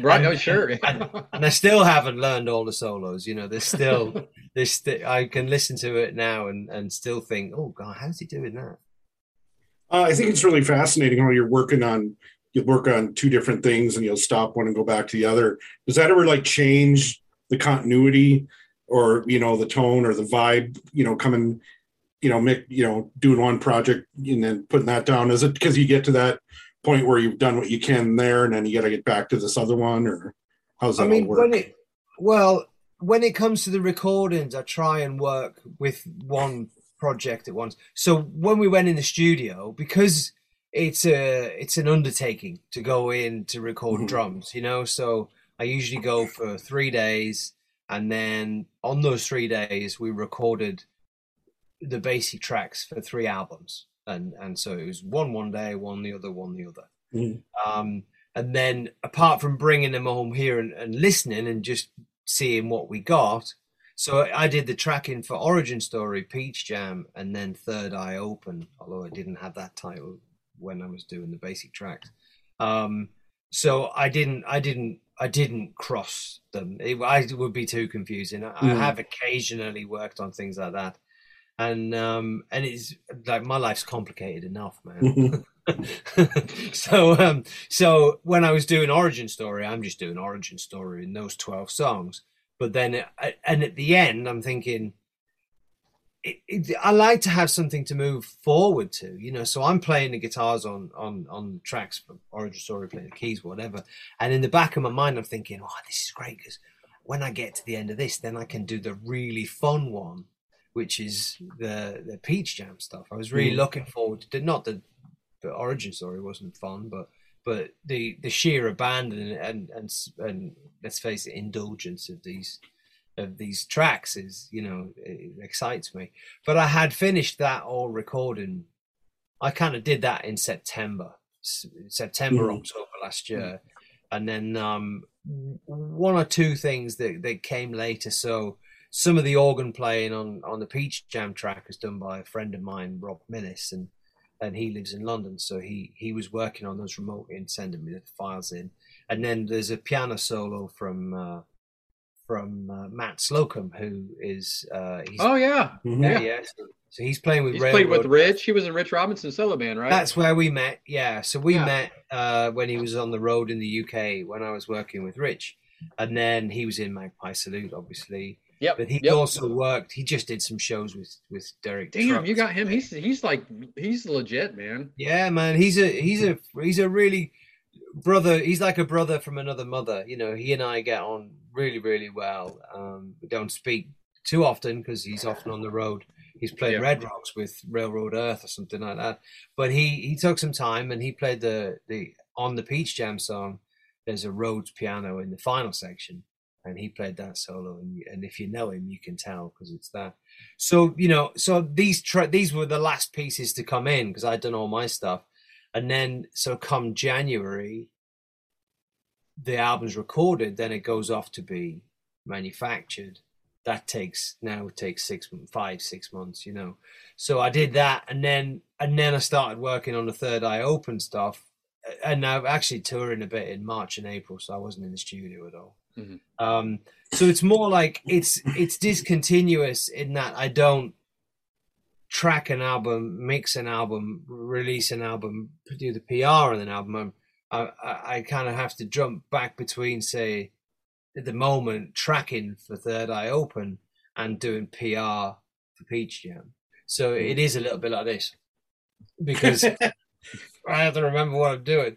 S4: Right?
S6: And-
S4: oh, sure.
S6: and, and I still haven't learned all the solos. You know, there's still there's st- I can listen to it now and and still think, oh god, how's he doing that?
S3: Uh, I think it's really fascinating how you're working on you'll work on two different things and you'll stop one and go back to the other. Does that ever like change the continuity or you know the tone or the vibe? You know, coming, you know, make you know doing one project and then putting that down. Is it because you get to that point where you've done what you can there and then you got to get back to this other one or how's that
S6: I mean,
S3: work?
S6: when it well, when it comes to the recordings, I try and work with one project at once. So when we went in the studio, because it's a it's an undertaking to go in to record
S3: Mhm.
S6: drums, you know. So I usually go for three days, and then on those three days we recorded the basic tracks for three albums, and and so it was one one day, one the other, one the other.
S3: Mhm.
S6: Um, and then apart from bringing them home here and, and listening and just seeing what we got, so I did the tracking for Origin Story, Peach Jam, and then Third Eye Open. Although I didn't have that title when I was doing the basic tracks. Um, so I didn't, I didn't, I didn't cross them. It, I, it would be too confusing. I, I
S3: Mhm.
S6: have occasionally worked on things like that, and um, and it's like my life's complicated enough, man. so um so when I was doing origin story, I'm just doing origin story in those 12 songs. But then uh, and at the end I'm thinking it, it, I like to have something to move forward to, you know. So I'm playing the guitars on on on tracks for Origin Story, playing the keys, whatever. And in the back of my mind, I'm thinking, "Oh, this is great because when I get to the end of this, then I can do the really fun one, which is the the Peach Jam stuff." I was really
S3: Mm.
S6: looking forward to not the the Origin Story wasn't fun, but but the the sheer abandon and and and let's face it, indulgence of these of these tracks is you know it excites me but i had finished that all recording i kind of did that in september september
S3: Mhm.
S6: october last year and then um one or two things that, that came later so some of the organ playing on on the peach jam track was done by a friend of mine rob millis and and he lives in london so he he was working on those remotely and sending me the files in and then there's a piano solo from uh from uh, Matt Slocum, who is uh, he's,
S4: Oh yeah,
S3: Mhm.
S6: yeah,
S4: yeah.
S6: yeah. So, so he's playing with
S4: he's played with Rich. He was in Rich Robinson solo band, right?
S6: That's where we met. Yeah, so we
S4: Yeah.
S6: met uh, when he was on the road in the UK when I was working with Rich, and then he was in Magpie Salute, obviously.
S4: Yep.
S6: But he
S4: yep.
S6: also worked. He just did some shows with with Derek.
S4: Damn,
S6: Trucks.
S4: you got him. He's he's like he's legit, man.
S6: Yeah, man, he's a he's a he's a really brother. He's like a brother from another mother. You know, he and I get on really really well. Um, we don't speak too often because he's often on the road. He's played
S4: Yeah.
S6: Red Rocks with Railroad Earth or something like that. But he he took some time and he played the the on the Peach Jam song. There's a Rhodes piano in the final section, and he played that solo. And, and if you know him, you can tell because it's that. So you know, so these tra- these were the last pieces to come in because I'd done all my stuff, and then so come January, the album's recorded. Then it goes off to be manufactured. That takes now it takes six, five, six months, you know. So I did that, and then and then I started working on the Third Eye Open stuff, and I'm actually touring a bit in March and April, so I wasn't in the studio at all.
S4: Mhm.
S6: Um, so it's more like it's it's discontinuous in that I don't track an album, mix an album, release an album, do the PR on an album. I I, I kind of have to jump back between say at the moment tracking for Third Eye Open and doing PR for Peach Jam. So it is a little bit like this because I have to remember what I'm doing.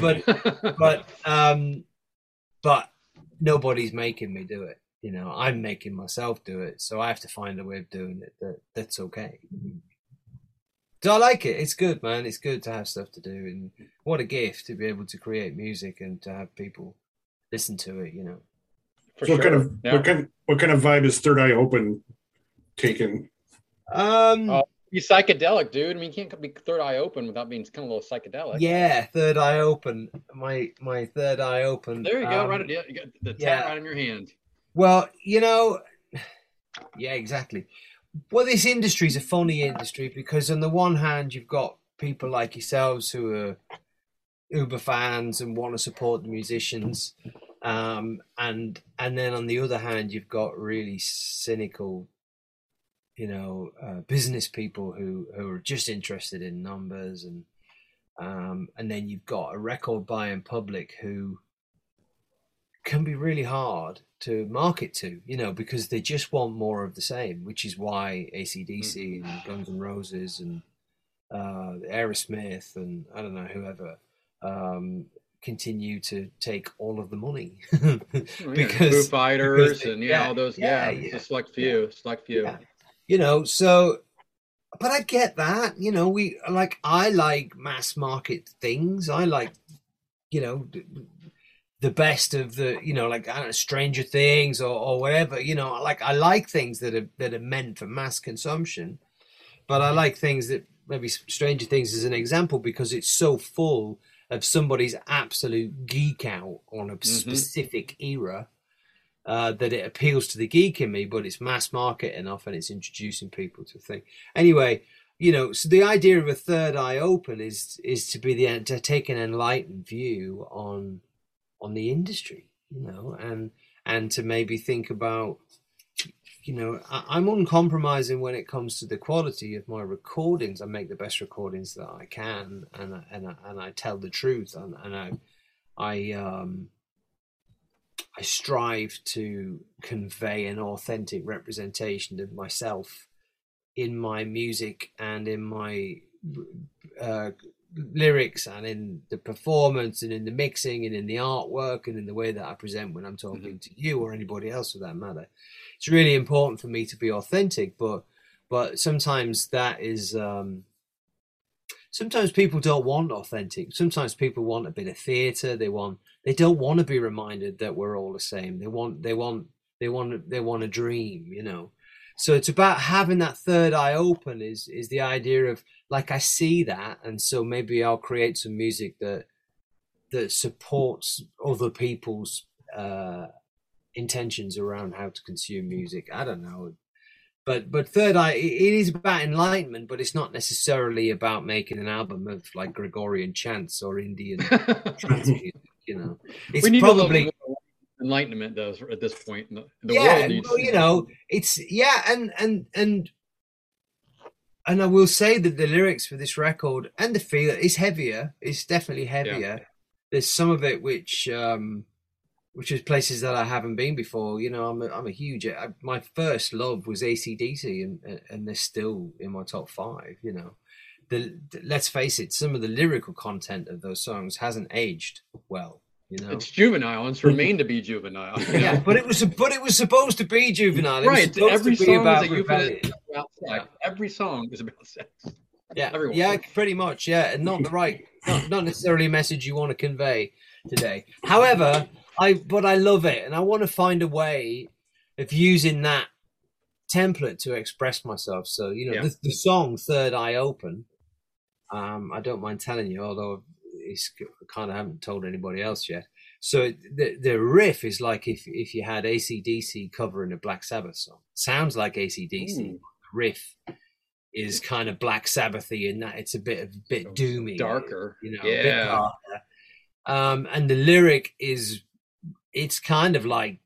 S6: But but um but nobody's making me do it you know i'm making myself do it so i have to find a way of doing it that that's okay so i like it it's good man it's good to have stuff to do and what a gift to be able to create music and to have people listen to it you know
S4: For
S3: so what
S4: sure.
S3: kind of
S4: Yeah.
S3: what kind what kind of vibe is Third Eye Open taking?
S6: um
S4: Oh, He's psychedelic, dude. I mean, you can't be third eye open without being kind of a little psychedelic.
S6: yeah third eye open my my third eye open
S4: There you go.
S6: Um,
S4: right, yeah, you got the
S6: yeah.
S4: right in your hand.
S6: Well, you know, yeah, exactly. Well, this industry is a funny industry because on the one hand, you've got people like yourselves who are uber fans and want to support the musicians, um, and and then on the other hand, you've got really cynical, you know, uh, business people who who are just interested in numbers and. Um, and then you've got a record buying public who can be really hard to market to, you know, because they just want more of the same, which is why ACDC and Guns N' Roses and uh, Aerosmith and I don't know, whoever um, continue to take all of the money.
S4: Yeah,
S6: Because-
S4: Foo Fighters
S6: because-
S4: and yeah,
S6: yeah,
S4: all those.
S6: yeah,
S4: Yeah,
S6: yeah,
S4: it's a select few. Select few.
S6: You know, so but I get that. You know, we like I like mass market things. I like, you know, the best of the, you know, like I don't know, Stranger Things or, or whatever. You know, like I like things that are that are meant for mass consumption, but I like things that maybe Stranger Things is an example because it's so full of somebody's absolute geek out on a mm-hmm. specific era uh, that it appeals to the geek in me, but it's mass market enough and it's introducing people to a thing. Anyway, you know, so the idea of a third eye open is is to be the to take an enlightened view on on the industry, you know, and and to maybe think about, you know, I, I'm uncompromising when it comes to the quality of my recordings. I make the best recordings that I can, and I- and I, and I tell the truth, and, and I I um I strive to convey an authentic representation of myself in my music and in my uh, lyrics and in the performance and in the mixing and in the artwork and in the way that I present when I'm talking to you or anybody else for that matter. It's really important for me to be authentic, but but sometimes that is um, sometimes people don't want authentic. Sometimes people want a bit of theatre. They want they don't want to be reminded that we're all the same. They want they want they want they want a dream, you know. So it's about having that third eye open. Is is the idea of like I see that, and so maybe I'll create some music that that supports other people's uh, intentions around how to consume music. I don't know, but but third eye it is about enlightenment, but it's not necessarily about making an album of like Gregorian chants or Indian music. You know, it's
S4: we need
S6: probably
S4: enlightenment, though, at this point. The, the
S6: yeah,
S4: world needs.
S6: well, you know, it's yeah, and and and and I will say that the lyrics for this record and the feel is heavier. It's definitely heavier. There's some of it which um which is places that I haven't been before. You know, I'm a, I'm a huge. I, my first love was ACDC, and and they're still in my top five. You know, the, let's face it, some of the lyrical content of those songs hasn't aged well. You know,
S4: It's juvenile. and It's remained to be juvenile. you
S6: yeah, but it was but it was supposed to be juvenile. It
S4: right. Every song
S6: about
S4: is a
S6: rebellion.
S4: euphemism about sex. Every song is about sex.
S6: Yeah,
S4: everyone.
S6: yeah, pretty much. Yeah, and not the right, not, not necessarily a message you want to convey today. However, I but I love it, and I want to find a way of using that template to express myself. So you know,
S4: Yeah.
S6: the, the song "Third Eye Open." Um, I don't mind telling you, although it's kind of haven't told anybody else yet. So the the riff is like if if you had ACDC covering a Black Sabbath song. Sounds like ACDC.
S4: Ooh.
S6: Riff is kind of Black Sabbathy in that it's a bit of bit doomy,
S4: Darker.
S6: you know, a bit
S4: yeah.
S6: darker. Um, and the lyric is it's kind of like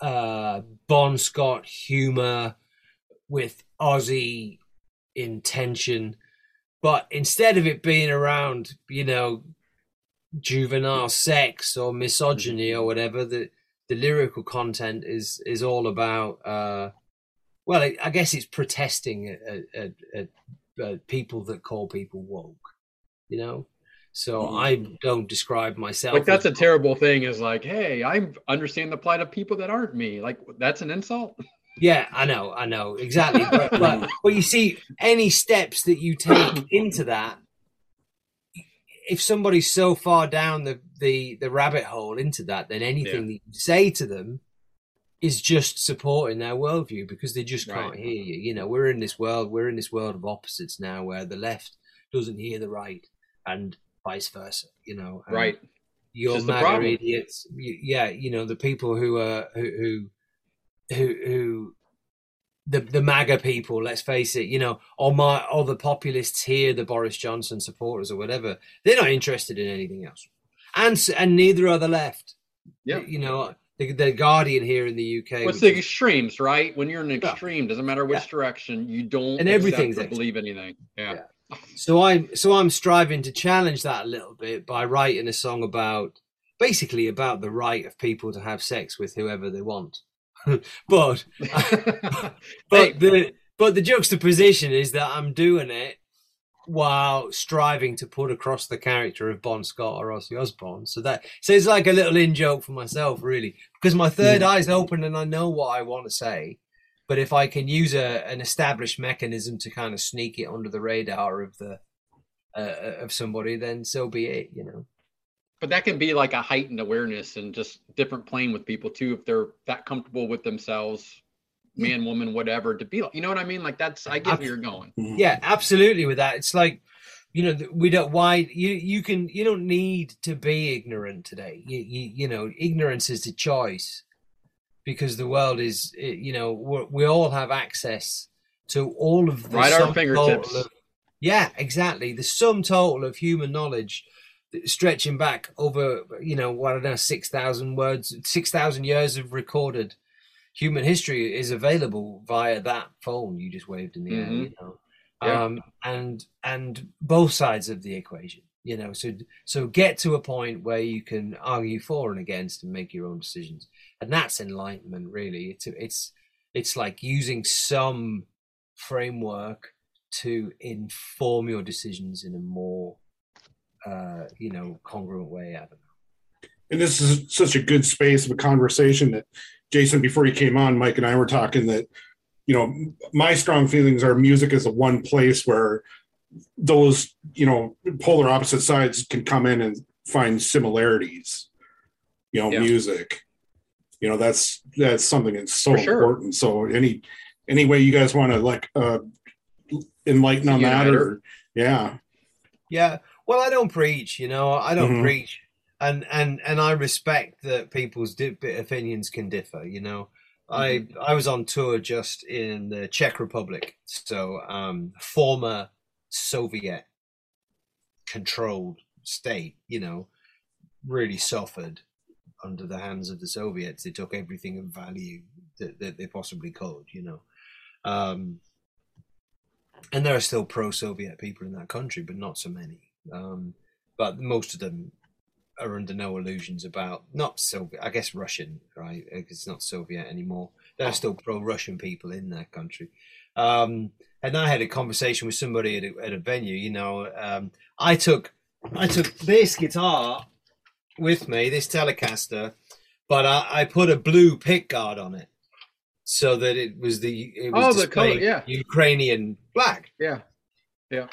S6: uh Bon Scott humor with Aussie intention, but instead of it being around, you know, juvenile sex or misogyny or whatever, the the lyrical content is is all about. uh Well, I guess it's protesting at, at, at, at people that call people woke, you know. So I don't describe myself.
S4: Like that's a terrible thing. Is like, hey, I understand the plight of people that aren't me. Like that's an insult.
S6: Yeah, I know, I know exactly. But, but but you see, any steps that you take into that, if somebody's so far down the the the rabbit hole into that, then anything that you say to them is just supporting their worldview because they just can't
S4: Right.
S6: hear you. You know, we're in this world, we're in this world of opposites now, where the left doesn't hear the right, and vice versa. You know,
S4: Right.
S6: You're
S4: Which is the
S6: MAGA
S4: problem.
S6: idiots. You- Yeah, you know the people who are who who who who the the MAGA people, let's face it, you know, or my or the populists here, the Boris Johnson supporters or whatever, they're not interested in anything else, and and neither are the left.
S4: Yeah.
S6: you know, the, the Guardian here in the UK,
S4: What's
S6: which
S4: the extremes, right? When you're an
S6: Yeah.
S4: extreme, doesn't matter which
S6: Yeah.
S4: direction, you don't
S6: And everything's
S4: believe anything. Yeah.
S6: Yeah. so I'm so I'm striving to challenge that a little bit by writing a song about basically about the right of people to have sex with whoever they want, but But the but the juxtaposition is that I'm doing it while striving to put across the character of Bon Scott or Ozzy Osbourne. So that so it's like a little in joke for myself, really, because my third eye's open and I know what I want to say. But if I can use a, an established mechanism to kind of sneak it under the radar of the uh, of somebody, then so be it. You know.
S4: But that can be like a heightened awareness and just different playing with people too if they're that comfortable with themselves, man, woman, whatever, to be like, you know what I mean? Like that's I get where you're going. Mm-hmm.
S6: Yeah, absolutely. With that, it's like you know we don't why you you can you don't need to be ignorant today. You you, you know ignorance is a choice because the world is you know we we all have access to all of the
S4: Right our fingertips.
S6: of- yeah, exactly. The sum total of human knowledge stretching back over you know what I don't know six thousand words, six thousand years of recorded human history is available via that phone you just waved in the air.
S4: Mhm.
S6: You know,
S4: Yeah.
S6: um, and and both sides of the equation. You know, so so get to a point where you can argue for and against and make your own decisions, and that's enlightenment. Really, it's it's it's like using some framework to inform your decisions in a more uh, you know congruent way. I don't know.
S3: and this is such a good space of a conversation that Jason, before you came on, Mike and I were talking that, you know, my strong feelings are music is the one place where those, you know, polar opposite sides can come in and find similarities. You know,
S4: Yeah.
S3: music. You know, that's that's something that's so
S4: sure.
S3: important. So any any way you guys want to like uh enlighten on that or yeah.
S6: Yeah. Well, I don't preach, you know, I don't
S3: Mhm.
S6: preach. And, and, and I respect that people's di- opinions can differ, you know. I, I was on tour just in the Czech Republic. So, um, former Soviet controlled state, you know, really suffered under the hands of the Soviets. They took everything of value that, that they possibly could, you know. Um, and there are still pro-Soviet people in that country, but not so many. Um, but most of them are under no illusions about not Soviet. I guess Russian, right? It's not Soviet anymore. There are still pro-Russian people in that country. Um, and I had a conversation with somebody at a, at a venue. You know, um, I took I took this guitar with me, this Telecaster, but I, I put a blue pick guard on it so that it was the it was
S4: Oh, the color, yeah.
S6: Ukrainian flag
S4: Yeah, Yeah.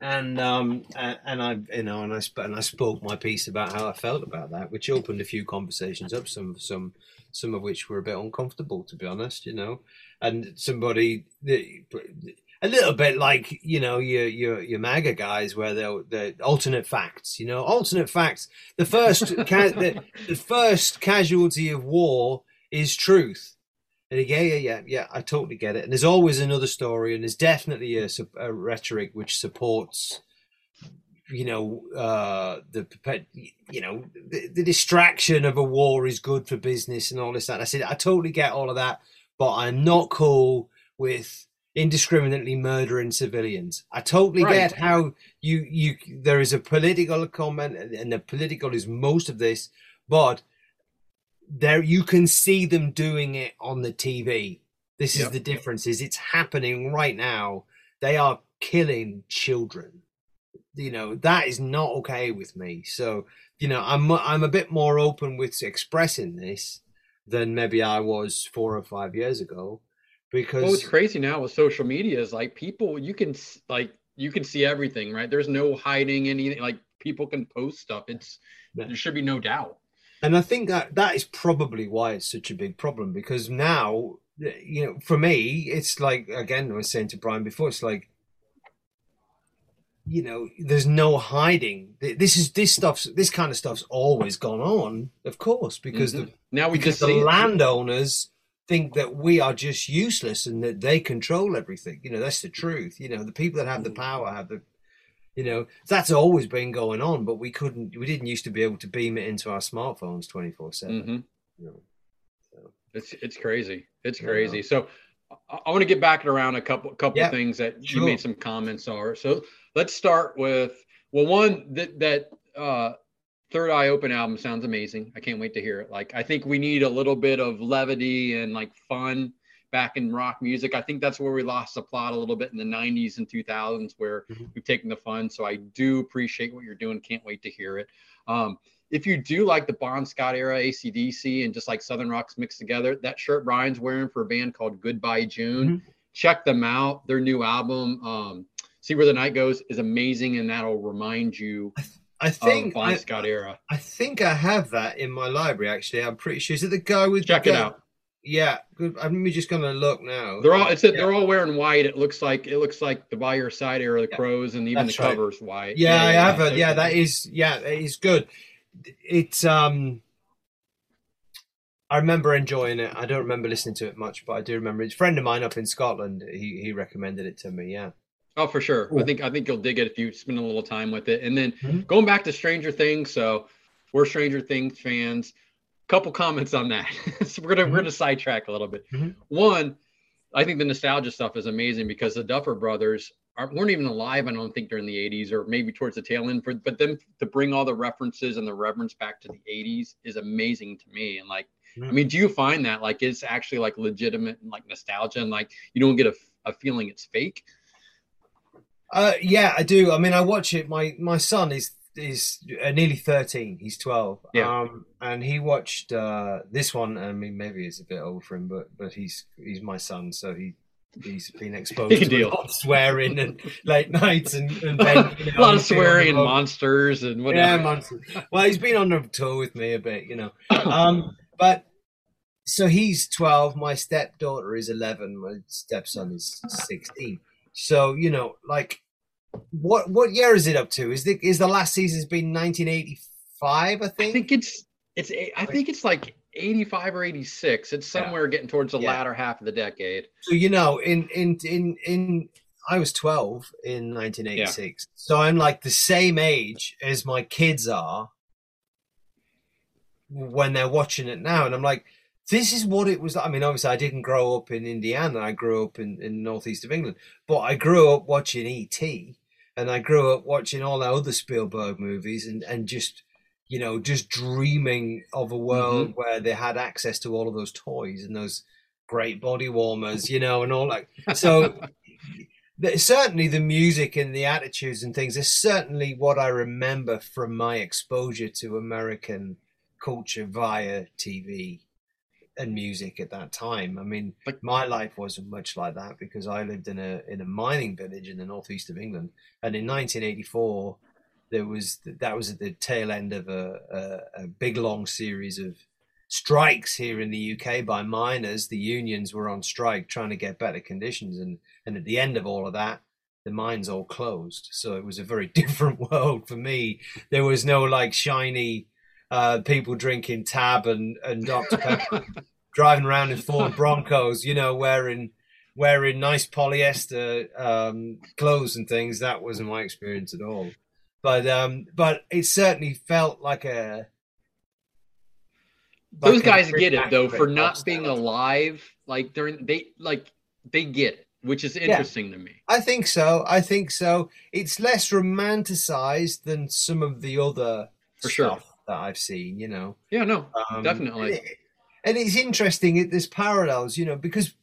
S6: And um and, I you know and I and I spoke my piece about how I felt about that, which opened a few conversations up. Some some some of which were a bit uncomfortable, to be honest. You know, and somebody a little bit like you know your your your MAGA guys, where they're the alternate facts. You know, alternate facts. The first ca- the, the first casualty of war is truth. And yeah, yeah, yeah, yeah. I totally get it. And there's always another story, and there's definitely a, a rhetoric which supports, you know, uh, the you know the, the distraction of a war is good for business and all this. That I said I totally get all of that, but I'm not cool with indiscriminately murdering civilians. I totally
S4: Right.
S6: get how you you there is a political comment, and- and the political is most of this, but there you can see them doing it on the TV. This is
S4: Yep.
S6: the difference is it's happening right now. They are killing children. You know, that is not okay with me. So, you know, I'm I'm a bit more open with expressing this than maybe I was 4 or 5 years ago because
S4: Well, what's crazy now with social media is like people, you can like you can see everything, right? There's no hiding anything. Like people can post stuff. It's
S6: Yeah.
S4: there should be no doubt.
S6: And I think that that is probably why it's such a big problem because now, you know, for me, it's like again, I was saying to Brian before, it's like, you know, there's no hiding. This is this stuff's this kind of stuff's always gone on, of course, because the mm-hmm.
S4: Now we
S6: because
S4: just
S6: the landowners think that we are just useless and that they control everything. You know, that's the truth. You know, the people that have the mm. power have the, you know, that's always been going on. But we couldn't, we didn't used to be able to beam it into our smartphones twenty four seven.
S4: Mhm.
S6: You know, so.
S4: It's it's crazy. It's
S6: Yeah.
S4: crazy. So I, I want to get back around a couple couple
S6: Yeah,
S4: things that you
S6: sure.
S4: made some comments are. So let's start with well, one that that uh, Third Eye Open album sounds amazing. I can't wait to hear it. Like I think we need a little bit of levity and like fun back in rock music. I think that's where we lost the plot a little bit in the 90s and 2000s where
S6: Mhm.
S4: we've taken the fun. So I do appreciate what you're doing. Can't wait to hear it. Um, if you do like the Bon Scott era ACDC and just like Southern Rocks mixed together, that shirt Brian's wearing for a band called Goodbye June, check them out. Their new album, um, See Where the Night Goes, is amazing, and that'll remind you
S6: I
S4: of
S6: think
S4: Bon
S6: I,
S4: Scott era.
S6: I think I have that in my library. Actually, I'm pretty sure. Is it the guy with? the
S4: Check it out.
S6: Yeah, good. I'm just gonna look now.
S4: They're all it's
S6: Yeah.
S4: they're all wearing white. It looks like it looks like the By Your Side era, the
S6: Yeah,
S4: Crowes, and even
S6: that's
S4: the
S6: right.
S4: covers white.
S6: Yeah, I have
S4: So-
S6: it. Yeah, that is. Yeah, it is good. It's. um I remember enjoying it. I don't remember listening to it much, but I do remember. It's a friend of mine up in Scotland. He he recommended it to me. Yeah.
S4: Oh, for sure. I think I think you'll dig it if you spend a little time with it. And then
S6: Mhm.
S4: going back to Stranger Things, so we're Stranger Things fans. Couple comments on that. so we're gonna we're gonna sidetrack a little bit.
S6: Mhm.
S4: One, I think the nostalgia stuff is amazing because the Duffer Brothers aren't, weren't even alive. I don't think during the '80s or maybe towards the tail end. For but them to bring all the references and the reverence back to the '80s is amazing to me. And like, I
S6: Mhm.
S4: mean, do you find that like it's actually like legitimate and like nostalgia and like you don't get a, a feeling it's fake?
S6: Uh, yeah, I do. I mean, I watch it. My my son is is uh, nearly thirteen. He's twelve.
S4: Yeah.
S6: Um, and he watched uh this one. I mean, maybe it's a bit old for him, but but he's he's my son, so he he's been exposed to
S4: deal.
S6: a lot of swearing and late nights and, and Ben, you
S4: a lot of
S6: he's been on
S4: swearing and monsters and whatever.
S6: Yeah, monsters. Well, he's been on the tour with me a bit, you know. Um, but so he's 12. My stepdaughter is 11. My stepson is 16. So, you know, like, what what year is it up to? Is the is the last season's been 1985? I
S4: I
S6: think.
S4: think it's it's I think it's like 85 or 86. It's
S6: Yeah.
S4: somewhere getting towards the
S6: Yeah.
S4: latter half of the decade.
S6: So you know, in in in in I was 12 in 1986. So I'm like the same age as my kids are when they're watching it now and I'm like this is what it was like. I mean, obviously, I didn't grow up in Indiana. I grew up in, in northeast of England, but I grew up watching E.T. and I grew up watching all the other Spielberg movies and, and just, you know, just dreaming of a world mm-hmm. where they had access to all of those toys and those great body warmers, you know, and all that. So certainly the music and the attitudes and things is certainly what I remember from my exposure to American culture via TV and music at that time. I mean,
S4: Like-
S6: my life wasn't much like that because I lived in a in a mining village in the northeast of England, and in 1984 there was that was at the tail end of a, a, a big long series of strikes here in the UK by miners. The unions were on strike trying to get better conditions, and and at the end of all of that, the mines all closed. So it was a very different world for me. There was no like shiny uh, people drinking tab and and Dr Pepper, driving around in Ford Broncos, you know, wearing wearing nice polyester um, clothes and things. That wasn't my experience at all. But um, but it certainly felt like a
S4: Those
S6: like a
S4: guys get it though for not being alive. Like during they like they get it, which is interesting to me.
S6: I think so. I think so. It's less romanticized than some of the other
S4: For sure.
S6: That I've seen. You know,
S4: Yeah, no,
S6: Um,
S4: Definitely.
S6: and it- And it's interesting. it- There's parallels, you know, because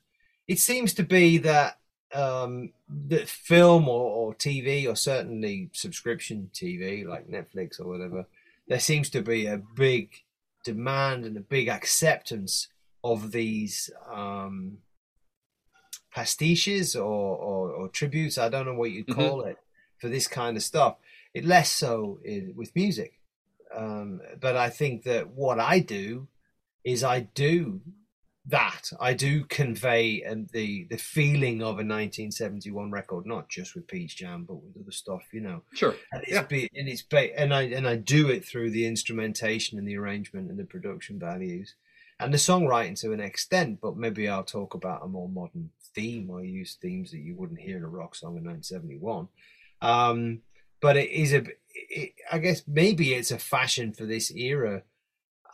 S6: it seems to be that um, that film or, or TV or certainly subscription TV like Netflix or whatever, there seems to be a big demand and a big acceptance of these um, pastiches or, or, or tributes. I don't know what you'd
S4: Mhm.
S6: call it for this kind of stuff. It less so in, with music. Um, but I think that what I do is I do that. I do convey um, the the feeling of a 1971 record, not just with Peach Jam, but with other stuff, you know.
S4: sure.
S6: And it's
S4: Yeah.
S6: be, and it's ba- and I and I do it through the instrumentation and the arrangement and the production values and the songwriting to an extent. But maybe I'll talk about a more modern theme. I use themes that you wouldn't hear in a rock song in 1971. Um, but it is a, it, I guess maybe it's a fashion for this era.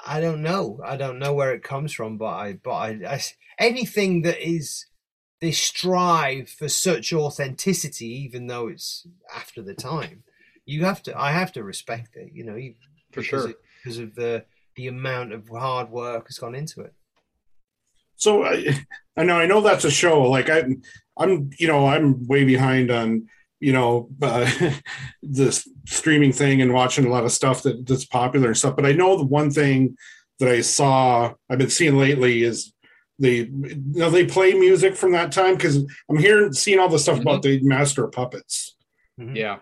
S6: I don't know. I don't know where it comes from, but I, but I, I anything that is they strive for such authenticity, even though it's after the time. You have to. I have to respect it. You know, you-
S4: For
S6: because
S4: sure.
S6: it- because of the the amount of hard work has gone into it.
S3: So I, I know I know that's a show. Like I, I'm you know I'm way behind on you know uh, the streaming thing and watching a lot of stuff that, that's popular and stuff. But I know the one thing that I saw I've been seeing lately is they you know they play music from that time because I'm hearing seeing all the stuff about the Master of Puppets.
S6: Mhm.
S4: Yeah,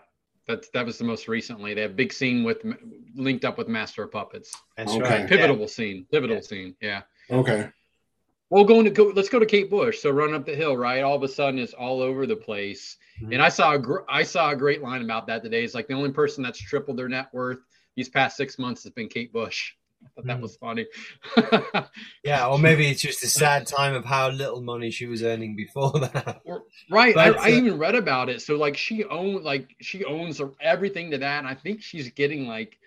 S4: that that was the most recently. They have big scene with linked up with Master of Puppets.
S6: That's
S3: Okay.
S6: right.
S4: Pivotal scene. Pivotal
S6: Yeah.
S4: scene. Yeah.
S3: Okay.
S4: Well, going to go. Let's go to Kate Bush. So run up the hill, right? All of a sudden, it's all over the place.
S6: Mhm.
S4: And I saw a gr- I saw a great line about that today. It's like the only person that's tripled their net worth these past six months has been Kate Bush. I thought that
S6: Mm.
S4: was funny.
S6: Yeah, or maybe it's just a sad time of how little money she was earning before that.
S4: right.
S6: But,
S4: I, I
S6: uh,
S4: even read about it. So like she own like she owns everything to that. And I think she's getting like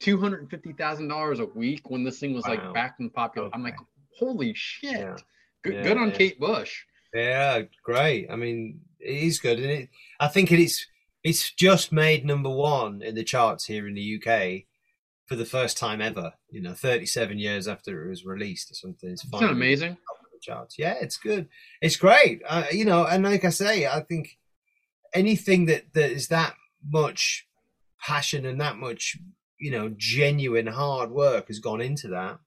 S4: two hundred and fifty thousand dollars a week when this thing was
S6: Wow.
S4: like back in popular. I'm like, holy shit.
S6: Yeah.
S4: Good,
S6: Yeah,
S4: good on
S6: yeah.
S4: Kate Bush.
S6: Yeah, great. I mean, it is good, and it. I think it is. It's just made number one in the charts here in the UK for the first time ever. You know, thirty-seven years after it was released or something. It's
S4: amazing?
S6: top of the charts. Yeah, it's good. It's great. Uh, you know, and like I say, I think anything that that is that much passion and that much you know genuine hard work has gone into that.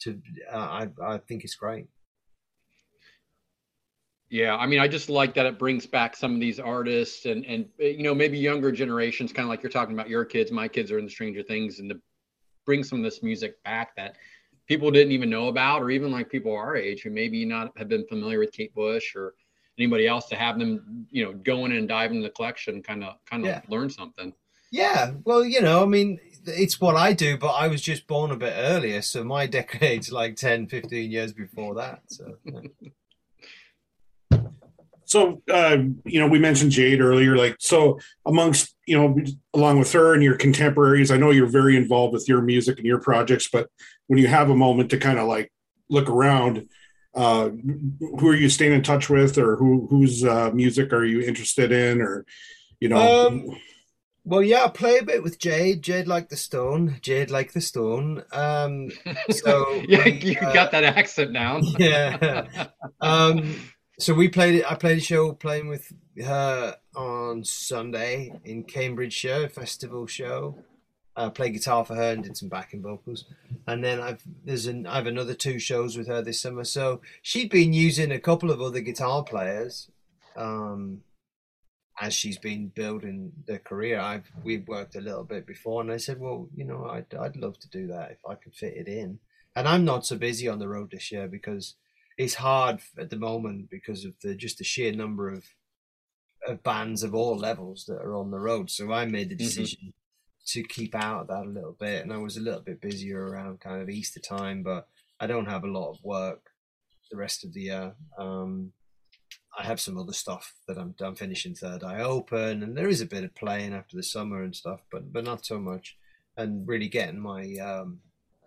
S6: To uh, I I think it's great.
S4: Yeah, I mean, I just like that it brings back some of these artists and and uh, you know maybe younger generations, kind of like you're talking about your kids. My kids are in the Stranger Things, and to bring some of this music back that people didn't even know about, or even like people our age who maybe not have been familiar with Kate Bush or anybody else, to have them you know go in and dive into the collection, kind of kind of
S6: Yeah.
S4: learn something.
S6: Yeah, well, you know, I mean, it's what I do, but I was just born a bit earlier, so my decade's like 10, 15 years before that. So, yeah.
S3: So, uh, you know, we mentioned Jade earlier. Like, so amongst, you know, along with her and your contemporaries, I know you're very involved with your music and your projects, but when you have a moment to kind of like look around, uh, who are you staying in touch with or who, whose uh, music are you interested in or, you know,
S6: Um, well, yeah, I play a bit with Jade. Jade like the stone. Jade like the stone. Um, So,
S4: yeah,
S6: we,
S4: you
S6: uh,
S4: got that accent down.
S6: yeah. Um, so we played it. I played a show playing with her on Sunday in Cambridgeshire festival show. I played guitar for her and did some backing vocals, and then I've there's an I have another two shows with her this summer. So she'd been using a couple of other guitar players, um, as she's been building their career. I've we've worked a little bit before, and I said, well, you know, I'd I'd love to do that if I could fit it in. And I'm not so busy on the road this year because it's hard at the moment because of the just the sheer number of of bands of all levels that are on the road. So I made the decision to keep out of that a little bit, and I was a little bit busier around kind of Easter time, but I don't have a lot of work the rest of the year. Um, I have some other stuff that I'm done finishing Third Eye Open, and there is a bit of playing after the summer and stuff, but but not so much. And really getting my um,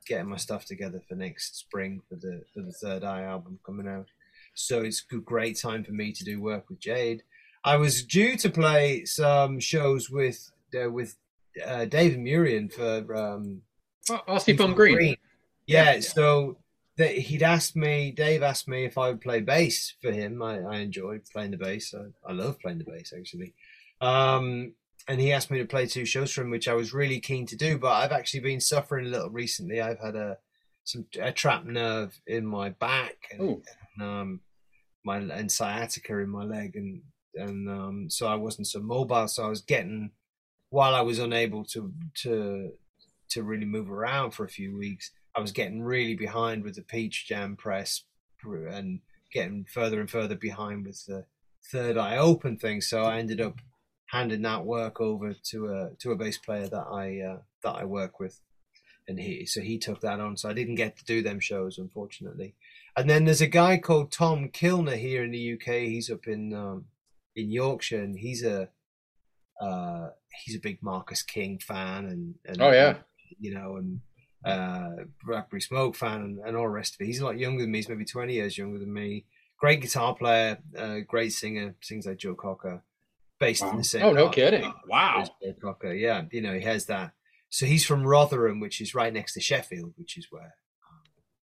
S6: getting my stuff together for next spring for the for the Third Eye album coming out. So it's a great time for me to do work with Jade. I was due to play some shows with uh, with uh, David Murian for um,
S4: Oh, Seafoam Green.
S6: Yeah, so that he'd asked me, Dave asked me if I would play bass for him. I, I enjoyed playing the bass. I, I love playing the bass actually. Um, and he asked me to play two shows for him, which I was really keen to do. But I've actually been suffering a little recently. I've had a some a trapped nerve in my back and, and um, my and sciatica in my leg, and and um, so I wasn't so mobile. So I was getting while I was unable to to to really move around for a few weeks. I was getting really behind with the Peach Jam press and getting further and further behind with the Third Eye Open thing. So I ended up handing that work over to a to a bass player that I uh, that I work with, and he so he took that on. So I didn't get to do them shows unfortunately. And then there's a guy called Tom Killner here in the UK. He's up in um, in Yorkshire, and he's a uh, he's a big Marcus King fan, and, and
S4: Oh, yeah.
S6: you know, and uh, Blackberry Smoke fan, and, and all the rest of it. He's a lot younger than me. He's maybe twenty years younger than me. Great guitar player, uh, great singer, sings like Joe Cocker, based in the same.
S4: Oh, no
S6: part
S4: kidding. Wow.
S6: Cocker, yeah, you know, he has that. So he's from Rotherham, which is right next to Sheffield, which is where um,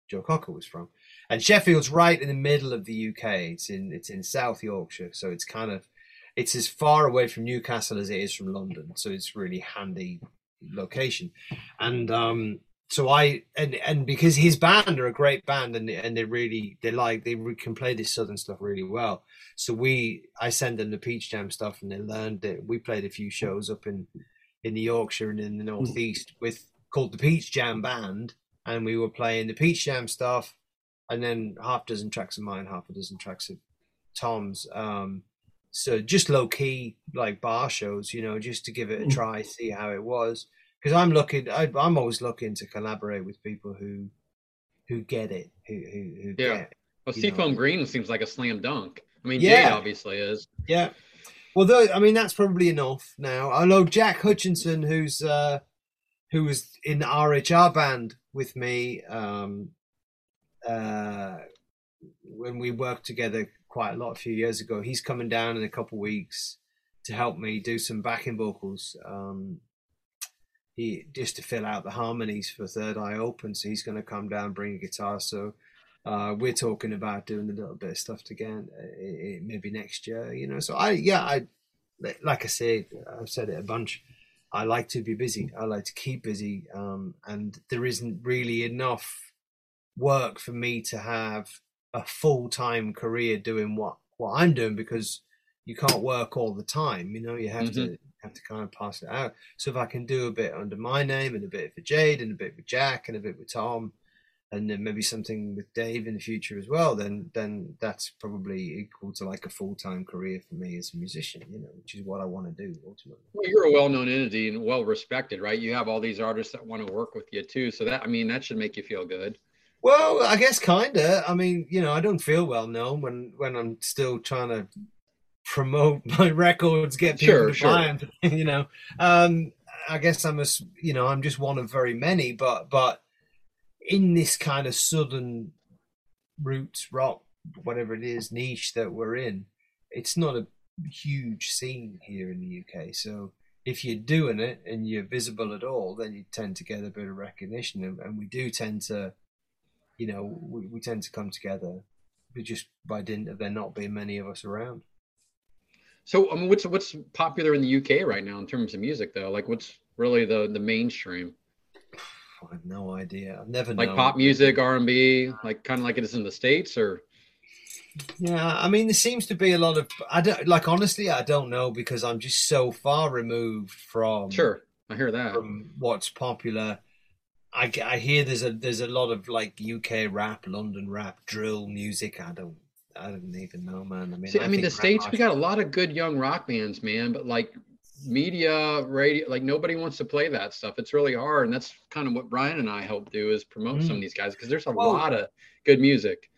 S6: Joe Cocker was from. And Sheffield's right in the middle of the UK. It's in it's in South Yorkshire, so it's kind of it's as far away from Newcastle as it is from London, so it's really handy location. And um, so I and and because his band are a great band and and they really they like they can play this southern stuff really well. So we I send them the Peach Jam stuff and they learned it. We played a few shows up in in the Yorkshire and in the northeast with called the Peach Jam Band, and we were playing the Peach Jam stuff, and then half dozen tracks of mine, half a dozen tracks of Tom's. Um, so just low key like bar shows, you know, just to give it a try, see how it was. Because I'm looking, I, I'm always looking to collaborate with people who who get it, who who, who
S4: Yeah. Well. Seafoam Green seems like a slam dunk. I mean,
S6: Yeah.
S4: Jade obviously is.
S6: Yeah. Well, though, I mean, that's probably enough now. I know Jack Hutchinson, who's uh, who was in the RHR band with me um, uh, when we worked together quite a lot a few years ago. He's coming down in a couple of weeks to help me do some backing vocals. Um, he just to fill out the harmonies for Third Eye Open. So he's going to come down, bring a guitar. So uh, we're talking about doing a little bit of stuff again, uh, maybe next year. You know, so I yeah I like I said I've said it a bunch. I like to be busy. I like to keep busy, um, and there isn't really enough work for me to have a full time career doing what what I'm doing because you can't work all the time. You know, you have to have to kind of pass it out. So if I can do a bit under my name and a bit for Jade and a bit with Jack and a bit with Tom, and then maybe something with Dave in the future as well, then then that's probably equal to like a full time career for me as a musician. You know, which is what I want to do ultimately.
S4: Well, you're a well-known entity and well respected, right? You have all these artists that want to work with you too. So that I mean, that should make you feel good.
S6: Well, I guess kinda. I mean, you know, I don't feel well known when when I'm still trying to promote my records, get people
S4: Sure,
S6: to
S4: sure.
S6: buy them. You know, um, I guess I'm a, you know, I'm just one of very many. But but in this kind of southern roots rock, whatever it is, niche that we're in, it's not a huge scene here in the UK. So if you're doing it and you're visible at all, then you tend to get a bit of recognition, and, and we do tend to you know, we, we tend to come together just by dint of there not being many of us around.
S4: So I mean, what's what's popular in the UK right now in terms of music though? Like, what's really the the mainstream?
S6: I have no idea. I've never
S4: Like
S6: known.
S4: pop music, R and B, like kind of like it is in the states, or
S6: Yeah, I mean, there seems to be a lot of. I don't like honestly. I don't know because I'm just so far removed from
S4: sure, I hear that.
S6: from what's popular. I, I hear there's a there's a lot of like UK rap, London rap, drill music. I don't I didn't even know, man. I mean,
S4: See, I mean, the states we got a lot of good young rock bands, man, but like media, radio, like nobody wants to play that stuff. It's really hard, and that's kind of what Brian and I help do is promote some of these guys because there's a
S6: Mm.
S4: Lot of good music.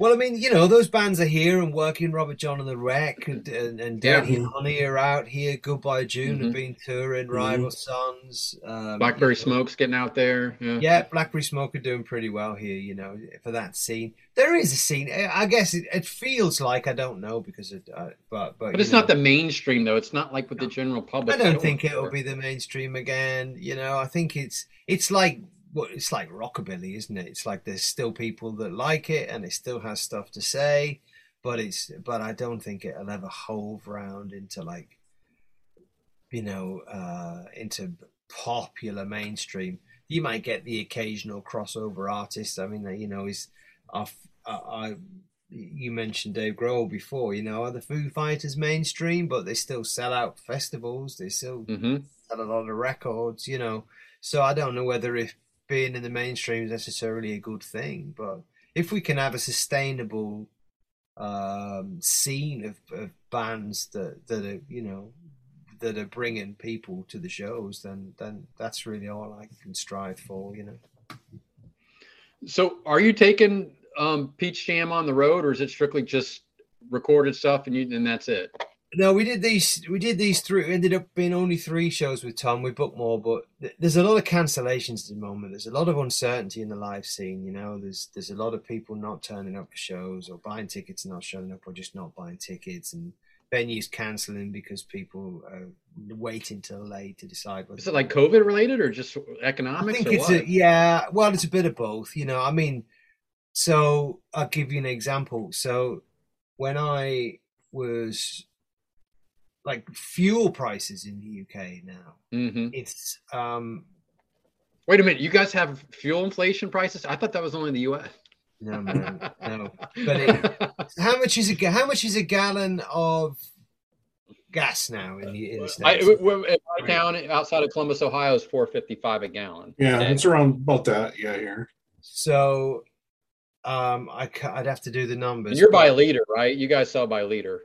S6: Well, I mean, you know, those bands are here and working. Robert John and the Wreck and, and, and
S4: Yeah.
S6: Dirty Honey are out here. Goodbye June
S4: Mhm.
S6: have been touring. Rival Sons. Um,
S4: Blackberry
S6: you know,
S4: Smoke's getting out there. Yeah.
S6: Yeah, Blackberry Smoke are doing pretty well here, you know, for that scene. There is a scene. I I guess it, it feels like I don't know because it, uh, but but
S4: But it's
S6: know,
S4: not the mainstream though. It's not like with the general public.
S6: I don't think it'll be the mainstream again. You know, I think it's it's like what it's like rockabilly, isn't it? It's like there's still people that like it and it still has stuff to say, but it's but I don't think it'll ever hove round into like you know uh into popular mainstream. You might get the occasional crossover artist. I mean, you know, is off. I, I you mentioned Dave Grohl before. You know, are the Foo Fighters mainstream, but they still sell out festivals. They still
S4: Mhm.
S6: sell a lot of records. You know, so I don't know whether if being in the mainstream is necessarily a good thing, but if we can have a sustainable um, scene of, of bands that that are you know that are bringing people to the shows, then then that's really all I can strive for. You know.
S4: So, are you taking um, Peach Jam on the road, or is it strictly just recorded stuff and you and that's it?
S6: No, we did these. We did these three. Ended up being only three shows with Tom. We booked more, but th- there's a lot of cancellations at the moment. There's a lot of uncertainty in the live scene. You know, there's there's a lot of people not turning up for shows, or buying tickets and not showing up, or just not buying tickets, and venues cancelling because people are waiting till late to decide. Whether
S4: Is it like COVID related or just
S6: I think it's a, yeah. Well, it's a bit of both. You know, I mean, so I'll give you an example. So when I was like fuel prices in the UK now.
S4: hmm
S6: It's um
S4: Wait a minute, you guys have fuel inflation prices? I thought that was only in the U.S.
S6: no man, no. But it, how much is a how much is a gallon of gas now in the in the
S4: I,
S6: States?
S4: w- w- in my town outside of Columbus, Ohio, is four fifty five a gallon.
S3: Yeah,
S4: Okay.
S3: it's around about that. Yeah, here.
S6: So um I I'd have to do the numbers.
S4: And you're by
S6: but-
S4: liter, right? You guys sell by liter.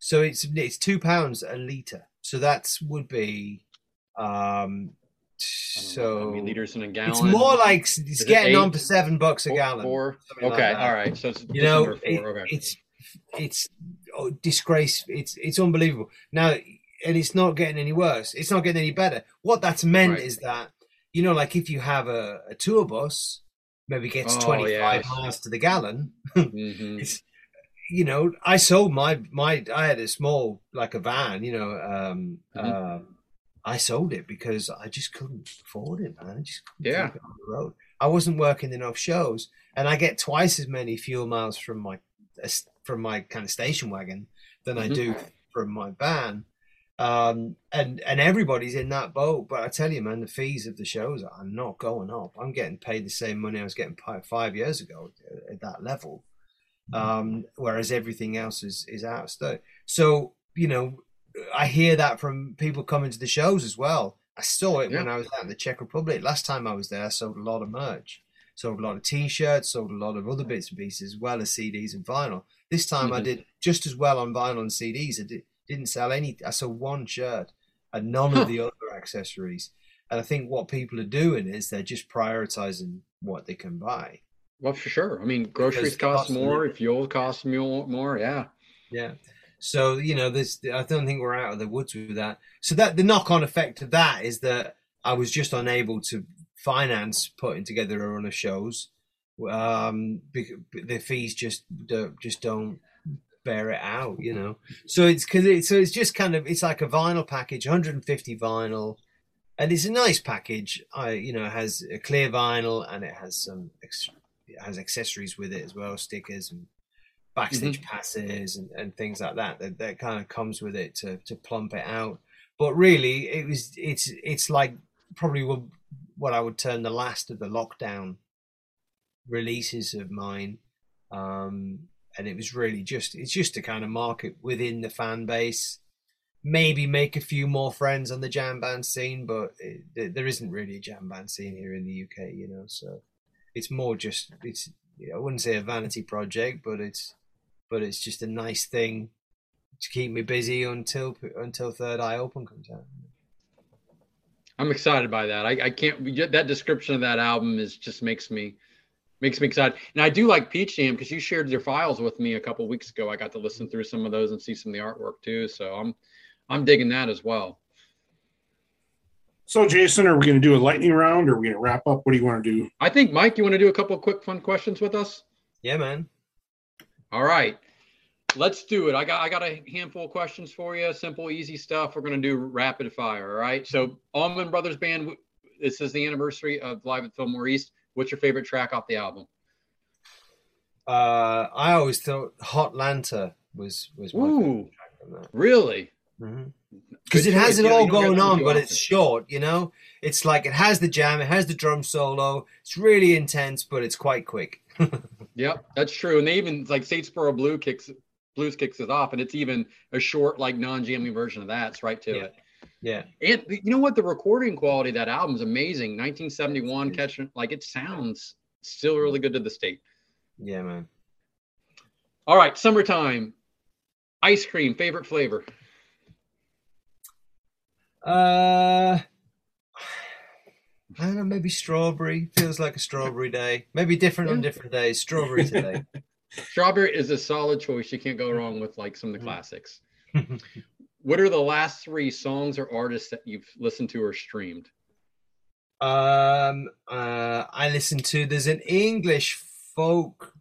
S6: So it's it's two pounds a liter. So that's would be um
S4: I don't know,
S6: so
S4: liters in a gallon?
S6: it's more like it's
S4: it
S6: getting on
S4: eight?
S6: for seven bucks a
S4: Four-
S6: gallon.
S4: Four.
S6: like
S4: Okay,
S6: that.
S4: all right. So it's
S6: You know, it-
S4: okay.
S6: it's it's oh, disgrace. It's it's unbelievable. Now, and it's not getting any worse. It's not getting any better. What that's meant
S4: Right.
S6: is that you know, like if you have a, a tour bus, maybe gets twenty five
S4: yes.
S6: miles to the gallon.
S4: Mhm.
S6: It's you know, I sold my my. I had a small like a van. You know, um,
S4: Mhm.
S6: uh, I sold it because I just couldn't afford it, man. I just couldn't
S4: Yeah.
S6: on the road. I wasn't working enough shows, and I get twice as many fuel miles from my from my kind of station wagon than I
S4: Mhm.
S6: do from my van. Um, and and everybody's in that boat. But I tell you, man, the fees of the shows are not going up. I'm getting paid the same money I was getting paid five years ago at that level. Um, whereas everything else is is out of stock. So you know, I hear that from people coming to the shows as well. I saw it when I was out in the Czech Republic. Last time I was there, I sold a lot of merch, sold a lot of T-shirts, sold a lot of other bits and pieces, as well as CDs and vinyl. This time I
S4: Mhm.
S6: did just as well on vinyl and CDs. I did, didn't sell any. I sold one shirt and none
S4: Huh.
S6: of the other accessories. And I think what people are doing is they're just prioritizing what they can buy.
S4: Well, for sure. I mean, groceries cost more,
S6: living.
S4: fuel costs more. More, yeah.
S6: Yeah. So you know, there's. I don't think we're out of the woods with that. So that the knock-on effect of that is that I was just unable to finance putting together a run of shows. Um, because the fees just don't, just don't bear it out, you know. So it's because it, so it's just kind of it's like a vinyl package, 150 vinyl, and it's a nice package. I you know it has a clear vinyl and it has some ex- it has accessories with it as well, stickers and backstage passes and, and things like that, that that kind of comes with it to to plump it out. But really, it was it's it's like probably what, what I would term the last of the lockdown releases of mine. Um, and it was really just it's just to kind of market within the fan base, maybe make a few more friends on the jam band scene, but it, there- there isn't really a jam band scene here in the UK, you know. So it's more just it's I wouldn't say a vanity project, but it's but it's just a nice thing to keep me busy until until Third Eye Open comes out.
S4: I'm excited by that. I, I can't. That description of that album is just makes me makes me excited. And I do like Peach Jam because you shared your files with me a couple weeks ago. I got to listen through some of those and see some of the artwork too. So I'm I'm digging that as well.
S3: So, Jason, are we going to do a lightning round or are we going to wrap up? What do you want to do?
S4: I think Mike, you want to do a couple of quick fun questions with us?
S6: Yeah, man.
S4: All right. Let's do it. I got I got a handful of questions for you. Simple, easy stuff. We're going to do rapid fire. All right. So, Allman Brothers Band. This is the anniversary of Live at Fillmore East. What's your favorite track off the album?
S6: Uh, I always thought Hot 'Lanta was was my
S4: Ooh.
S6: favorite track from that.
S4: Really?
S6: Because it has it
S4: Yeah,
S6: all
S4: you don't get
S6: going on, but it's short. You know, it's like it has the jam, it has the drum solo. It's really intense, but it's quite quick.
S4: Yep, that's true. And they even like Statesboro Blue kicks blues kicks it off, and it's even a short, like non-jamming version of that. It's right to
S6: Yeah.
S4: it.
S6: yeah,
S4: And you know what? The recording quality of that album is amazing. 1971, catching like it sounds still really good to the state.
S6: yeah, man.
S4: All right, summertime. Ice cream, favorite flavor.
S6: Uh, I don't know. Maybe strawberry feels like a strawberry day. Maybe different on different days. Strawberry today.
S4: Strawberry is a solid choice. You can't go wrong with like some of the
S6: Mhm.
S4: classics. what are the last three songs or artists that you've listened to or streamed?
S6: Um, uh, I listen to. There's an English folk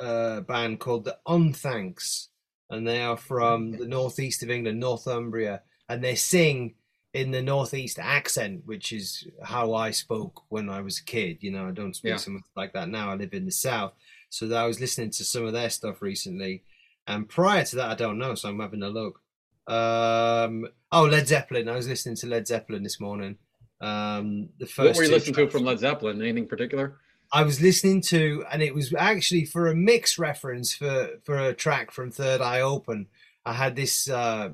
S6: uh, band called the Unthanks, and they are from the northeast of England, Northumbria, and they sing in the northeast accent, which is how I spoke when I was a kid. You know, I don't speak
S4: Yeah.
S6: so much like that now. I live in the south, so I was listening to some of their stuff recently, and prior to that, I don't know. So I'm having a look. Um, oh, Led Zeppelin. I was listening to Led Zeppelin this morning. Um, the first
S4: What were you listening to from Led Zeppelin? Anything particular?
S6: I was listening to, and it was actually for a mix reference for for a track from Third Eye Open. I had this uh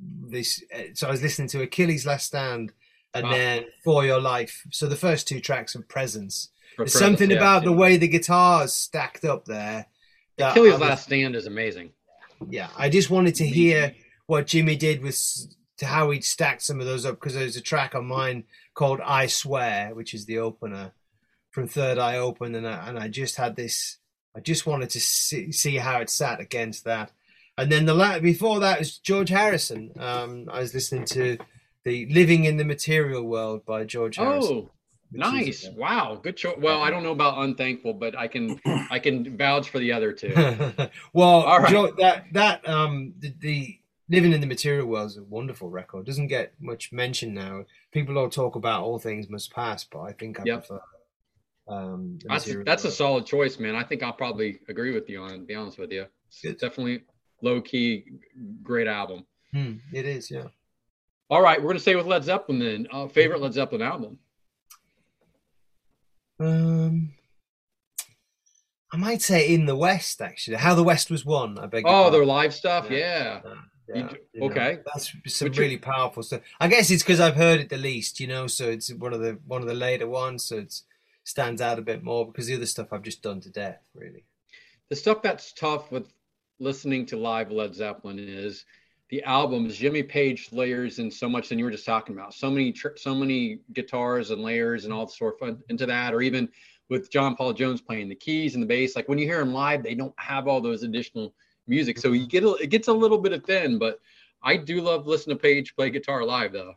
S6: this, uh, so I was listening to Achilles Last Stand, and
S4: Wow.
S6: then For Your Life. So the first two tracks of Presence.
S4: For
S6: There's
S4: Presence,
S6: something
S4: yeah,
S6: about the way the guitars stacked up there.
S4: Achilles
S6: was-
S4: Last Stand is amazing.
S6: yeah, I just wanted to hear what Jimmy did with to how he'd stacked some of those up because there's a track on mine called "I Swear," which is the opener from Third Eye Open, and I, and I just had this. I just wanted to see, see how it sat against that, and then the la- before that was George Harrison. Um, I was listening to the "Living in the Material World" by George Harrison.
S4: Oh, nice! Wow, good choice. Well, I don't know about Unthankful, but I can I can vouch for the other two.
S6: well,
S4: All right.
S6: Joe, that that um the, the living in the material world is a wonderful record. Doesn't get much mention now. People all talk about all things must pass, but I think I
S4: Yep.
S6: prefer. Um,
S4: That's that's a solid choice, man. I think I'll probably agree with you on it. Be honest with you, it's
S6: Good.
S4: definitely low key, great album.
S6: Hmm, it is, yeah.
S4: All right, we're gonna stay with Led Zeppelin then. Uh, favorite Led Zeppelin album?
S6: Um, I might say in the West actually. How the West was won. I beg.
S4: Oh, their live stuff. Yeah.
S6: Yeah,
S4: You
S6: yeah, you know,
S4: okay.
S6: that's some
S4: you-
S6: really powerful stuff. I guess it's because I've heard it the least, you know. So it's one of the one of the later ones, so it stands out a bit more because the other stuff I've just done to death, really.
S4: The stuff that's tough with listening to live Led Zeppelin is the albums. Jimmy Page layers in so much than you were just talking about. So many, so many guitars and layers and all the sort of into that, or even with John Paul Jones playing the keys and the bass. Like when you hear him live, they don't have all those additional music, so you get a, it gets a little bit of thin. But I do love listening to Page play guitar live, though.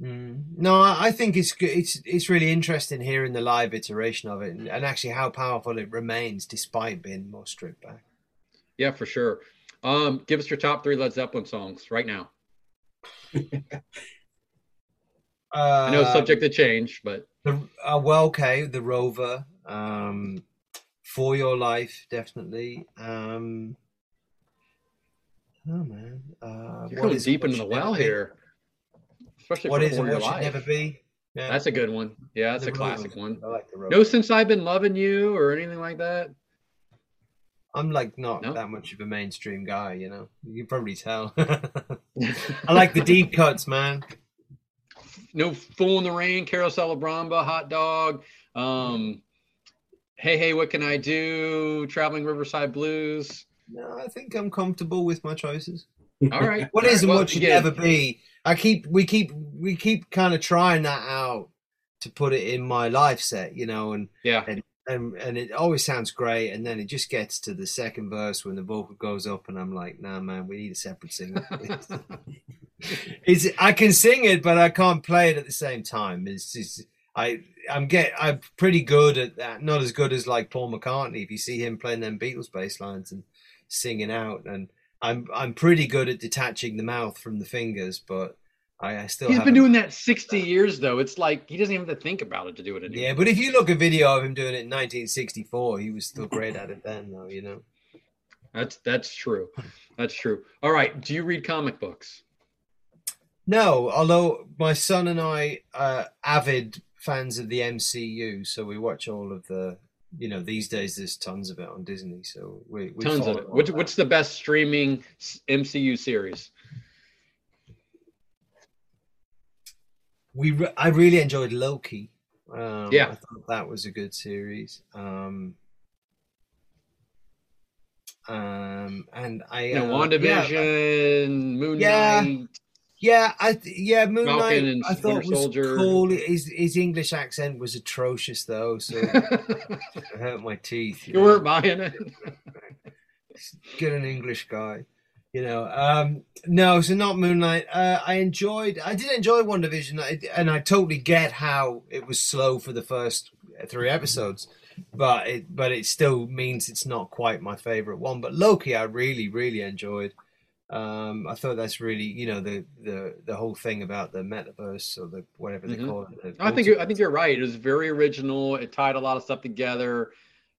S6: Mm. No, I I think it's. It's it's really interesting hearing the live iteration of it, and, and actually how powerful it remains despite being more stripped back.
S4: Yeah, for sure. Um, give us your top three Led Zeppelin songs right now. I know
S6: Uh,
S4: subject to change, but
S6: The, uh, well, okay, the Rover, um, for your life, definitely. Um, oh man, uh,
S4: you're going deep into the well
S6: Be?
S4: here. Especially
S6: What
S4: for
S6: is
S4: For
S6: and
S4: Your
S6: what should
S4: Life.
S6: never be? Yeah,
S4: That's a good one. Yeah, that's
S6: the
S4: a classic one.
S6: I like the Rover.
S4: No, since I've been loving you or anything like that.
S6: I'm like not
S4: No?
S6: that much of a mainstream guy, you know. You can probably tell. I like the deep cuts, man.
S4: no Fool in the Rain, Carouselambra, Hot Dog. Um, hey, hey, what can I do? Traveling Riverside Blues.
S6: No, I think I'm comfortable with my choices.
S4: All right.
S6: What is and
S4: well,
S6: what should
S4: again,
S6: never be? I keep we keep we keep kind of trying that out to put it in my life set, you know, and
S4: Yeah.
S6: and and it always sounds great, and then it just gets to the second verse when the vocal goes up, and I'm like, nah, man, we need a separate singer. it's I can sing it, but I can't play it at the same time. It's just I I'm get I'm pretty good at that. Not as good as like Paul McCartney. If you see him playing them Beatles bass lines and singing out, and I'm I'm pretty good at detaching the mouth from the fingers, but I, I still
S4: He's been doing that 60 years, though. It's like he doesn't even have to think about it to do it anymore.
S6: Yeah, but if you look a video of him doing it in 1964, he was still great at it then, though. You know.
S4: That's that's true. That's true. All right. Do you read comic books?
S6: No, although my son and I are avid fans of the MCU, so we watch all of the. You know, these days there's tons of it on Disney, so we, we
S4: Tons of it.
S6: all
S4: Which,
S6: that.
S4: what's the best streaming MCU series?
S6: We re- I really enjoyed Loki. Um,
S4: Yeah.
S6: I thought that was a good series. Um, um, and I
S4: You know,
S6: uh, yeah,
S4: WandaVision, Moon
S6: Yeah.
S4: Knight.
S6: Yeah, I th- yeah, Moon
S4: Falcon
S6: Knight.
S4: and
S6: I thought
S4: Winter
S6: was
S4: Soldier.
S6: cool. His his English accent was atrocious though, so it hurt my teeth.
S4: you weren't buying it.
S6: get an English guy, you know. Um, no, so not Moon Knight. Uh, I enjoyed. I did enjoy WandaVision, and I totally get how it was slow for the first three episodes, but it but it still means it's not quite my favorite one. But Loki, I really really enjoyed. Um, I thought that's really, you know, the the the whole thing about the metaverse or the whatever they
S4: Mhm.
S6: call it.
S4: I think I think you're right. It was very original. It tied a lot of stuff together.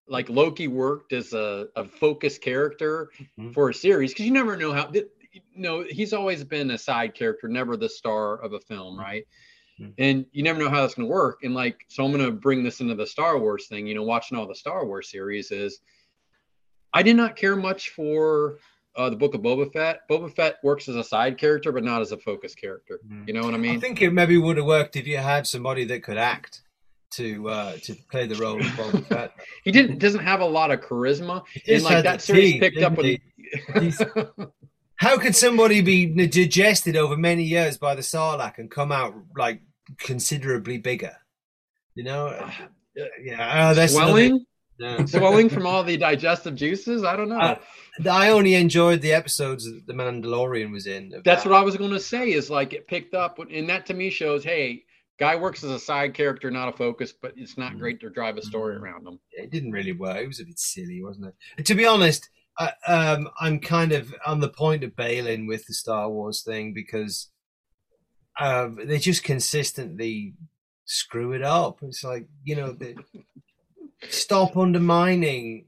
S4: Like Loki worked as a, a focused character
S6: Mhm.
S4: for a series because you never know how. th- no, he's always been a side character, never the star of a film, right?
S6: Mhm.
S4: And you never know how that's going to work. And like, so I'm going to bring this into the Star Wars thing. You know, watching all the Star Wars series is, I did not care much for uh, the Book of Boba Fett. Boba Fett works as a side character, but not as a focus character.
S6: Mhm.
S4: You know what I mean?
S6: I think it maybe would have worked if you had somebody that could act to uh, to play the role of Boba Fett.
S4: he didn't doesn't have a lot of charisma, and like that series
S6: teeth,
S4: picked up with.
S6: How could somebody be digested over many years by the Sarlacc and come out like considerably bigger? You know, yeah, oh, that's
S4: swelling,
S6: yeah.
S4: swelling from all the digestive juices. I don't know.
S6: Uh, I only enjoyed the episodes that the Mandalorian was in.
S4: That's
S6: that.
S4: what I was going to say. Is like it picked up, and that to me shows, hey, guy works as a side character, not a focus, but it's not
S6: Mhm.
S4: great to drive a story
S6: Mhm.
S4: around him.
S6: it didn't really work. It was a bit silly, wasn't it? And to be honest, I, um, I'm kind of on the point of bailing with the Star Wars thing because um, they just consistently screw it up. It's like you know, they, stop undermining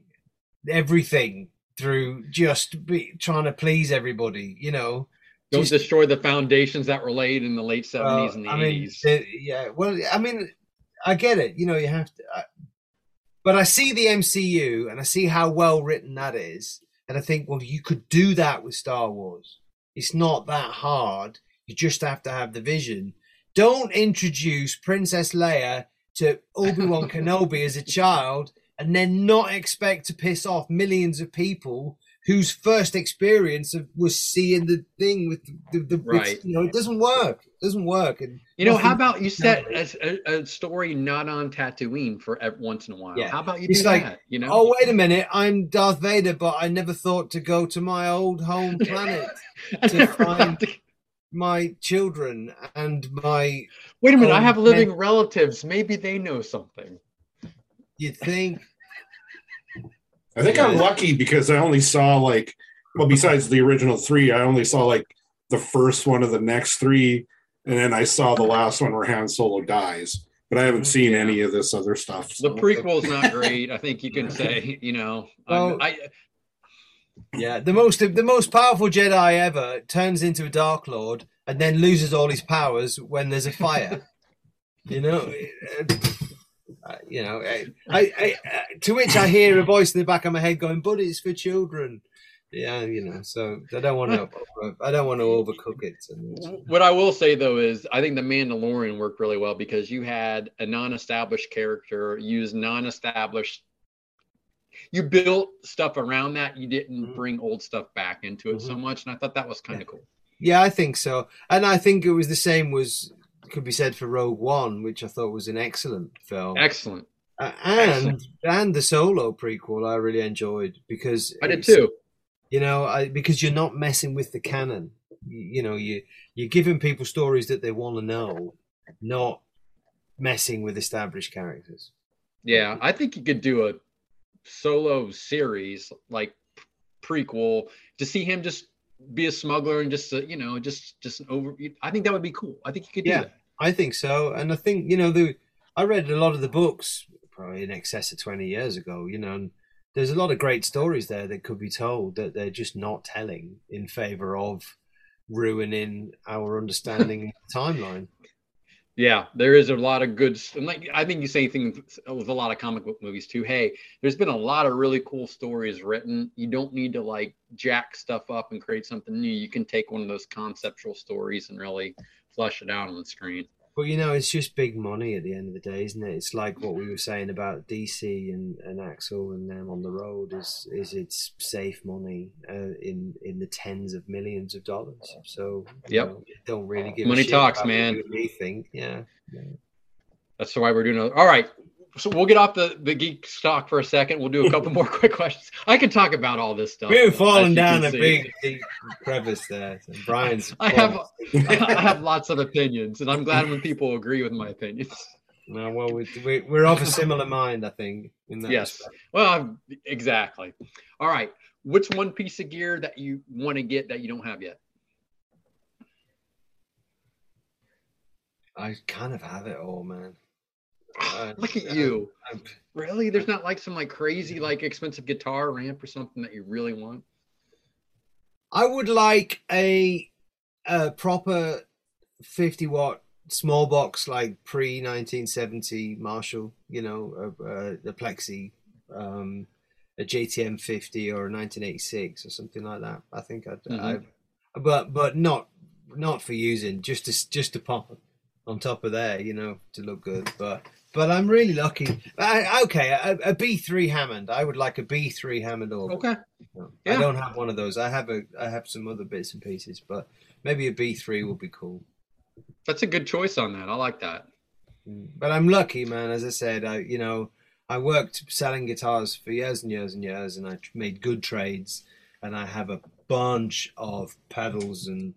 S6: everything through just be, trying to please everybody. You know,
S4: Don't
S6: Just-
S4: destroy the foundations that were laid in the late seventies and the
S6: I mean,
S4: eighties.
S6: yeah. Well, I mean, I get it. You know, you have to. I, but I see the MCU and I see how well written that is, and I think, well, you could do that with Star Wars. It's not that hard. You just have to have the vision. Don't introduce Princess Leia to Obi Wan Kenobi as a child and then not expect to piss off millions of people whose first experience of, was seeing the thing with the, the, the
S4: Right.
S6: you know it doesn't work it doesn't work and
S4: you know, how about you set a, a, a story not on Tatooine for ev- once in a while?
S6: Yeah.
S4: How about you
S6: It's
S4: do
S6: like,
S4: that? You know,
S6: oh wait a minute i'm darth vader but i never thought to go to my old home planet to find my children and my
S4: Wait a minute, I have living relatives. Maybe they know something.
S6: you think
S3: I think I'm lucky because I only saw like, well, besides the original three, I only saw like the first one of the next three, and then I saw the last one where Han Solo dies. But I haven't mm-hmm. seen
S4: Yeah.
S3: any of this other stuff.
S4: The
S3: so-
S4: prequel's not great. I think you can say, you know,
S6: Well-
S4: I
S6: yeah the most the most powerful jedi ever turns into a dark lord and then loses all his powers when there's a fire you know uh, you know I, I, I uh, to which i hear a voice in the back of my head going but it's for children yeah you know so i don't want to i don't want to overcook it
S4: What I will say though is I think the Mandalorian worked really well because you had a non-established character use non-established. You built stuff around that. You didn't
S6: Mhm.
S4: bring old stuff back into it so
S6: Mhm.
S4: much, and I thought that was kind of cool.
S6: yeah i think so and i think it was the same was could be said for rogue one which i thought was an excellent film
S4: Excellent.
S6: Uh, and
S4: Excellent.
S6: and the solo prequel I really enjoyed because
S4: I did too.
S6: You know, I, because you're not messing with the canon. You, you know, you you're giving people stories that they want to know, not messing with established characters.
S4: Yeah, I think you could do a solo series like prequel to see him just be a smuggler and just uh, you know just just an over. I think that would be cool. I think you could do
S6: Yeah.
S4: that.
S6: I think so, and I think you know the I read a lot of the books probably in excess of twenty years ago. You know, and there's a lot of great stories there that could be told that they're just not telling in favor of ruining our understanding of the timeline.
S4: Yeah, there is a lot of good, and like I think you say things with a lot of comic book movies too. Hey, there's been a lot of really cool stories written. You don't need to like jack stuff up and create something new. You can take one of those conceptual stories and really flush it out on the screen.
S6: But you know, it's just big money at the end of the day, isn't it? It's like what we were saying about DC and, and Axel and them on the road is is it's safe money uh, in in the tens of millions of dollars. So
S4: Yep.
S6: know, don't really give a
S4: Money talks, man.
S6: you think, yeah.
S4: That's why we're doing. All right, so we'll get off the the geek stock for a second. We'll do a couple more quick questions. I can talk about all this stuff.
S6: We're falling down a big, deep crevice there. So Brian's.
S4: I have I have lots of opinions, and I'm glad when people agree with my opinions.
S6: No, well, we, we, we're of a similar mind, I think. In that
S4: Yes.
S6: respect.
S4: Well, I'm- exactly. All right. What's one piece of gear that you want to get that you don't have yet?
S6: I kind of have it all, man. Uh,
S4: Look at you.
S6: I'm-
S4: Really? There's not like some like crazy like expensive guitar or amp or something that you really want?
S6: I would like a a proper fifty watt small box like pre nineteen seventy Marshall. You know, uh, uh, the Plexi, um, a JTM fifty or a nineteen eighty six or something like that. I think I'd.
S4: Mhm.
S6: I, but but not not for using just to just to pop on top of there. You know, to look good. But but I'm really lucky. I, okay, a, a B three Hammond. I would like a B three Hammond organ.
S4: Okay. Yeah.
S6: I don't have one of those. I have a I have some other bits and pieces, but maybe a B three would be cool.
S4: That's a good choice on that. I like that.
S6: Mm. But I'm lucky, man. As I said, I you know I worked selling guitars for years and years and years, and I made good trades, and I have a bunch of pedals and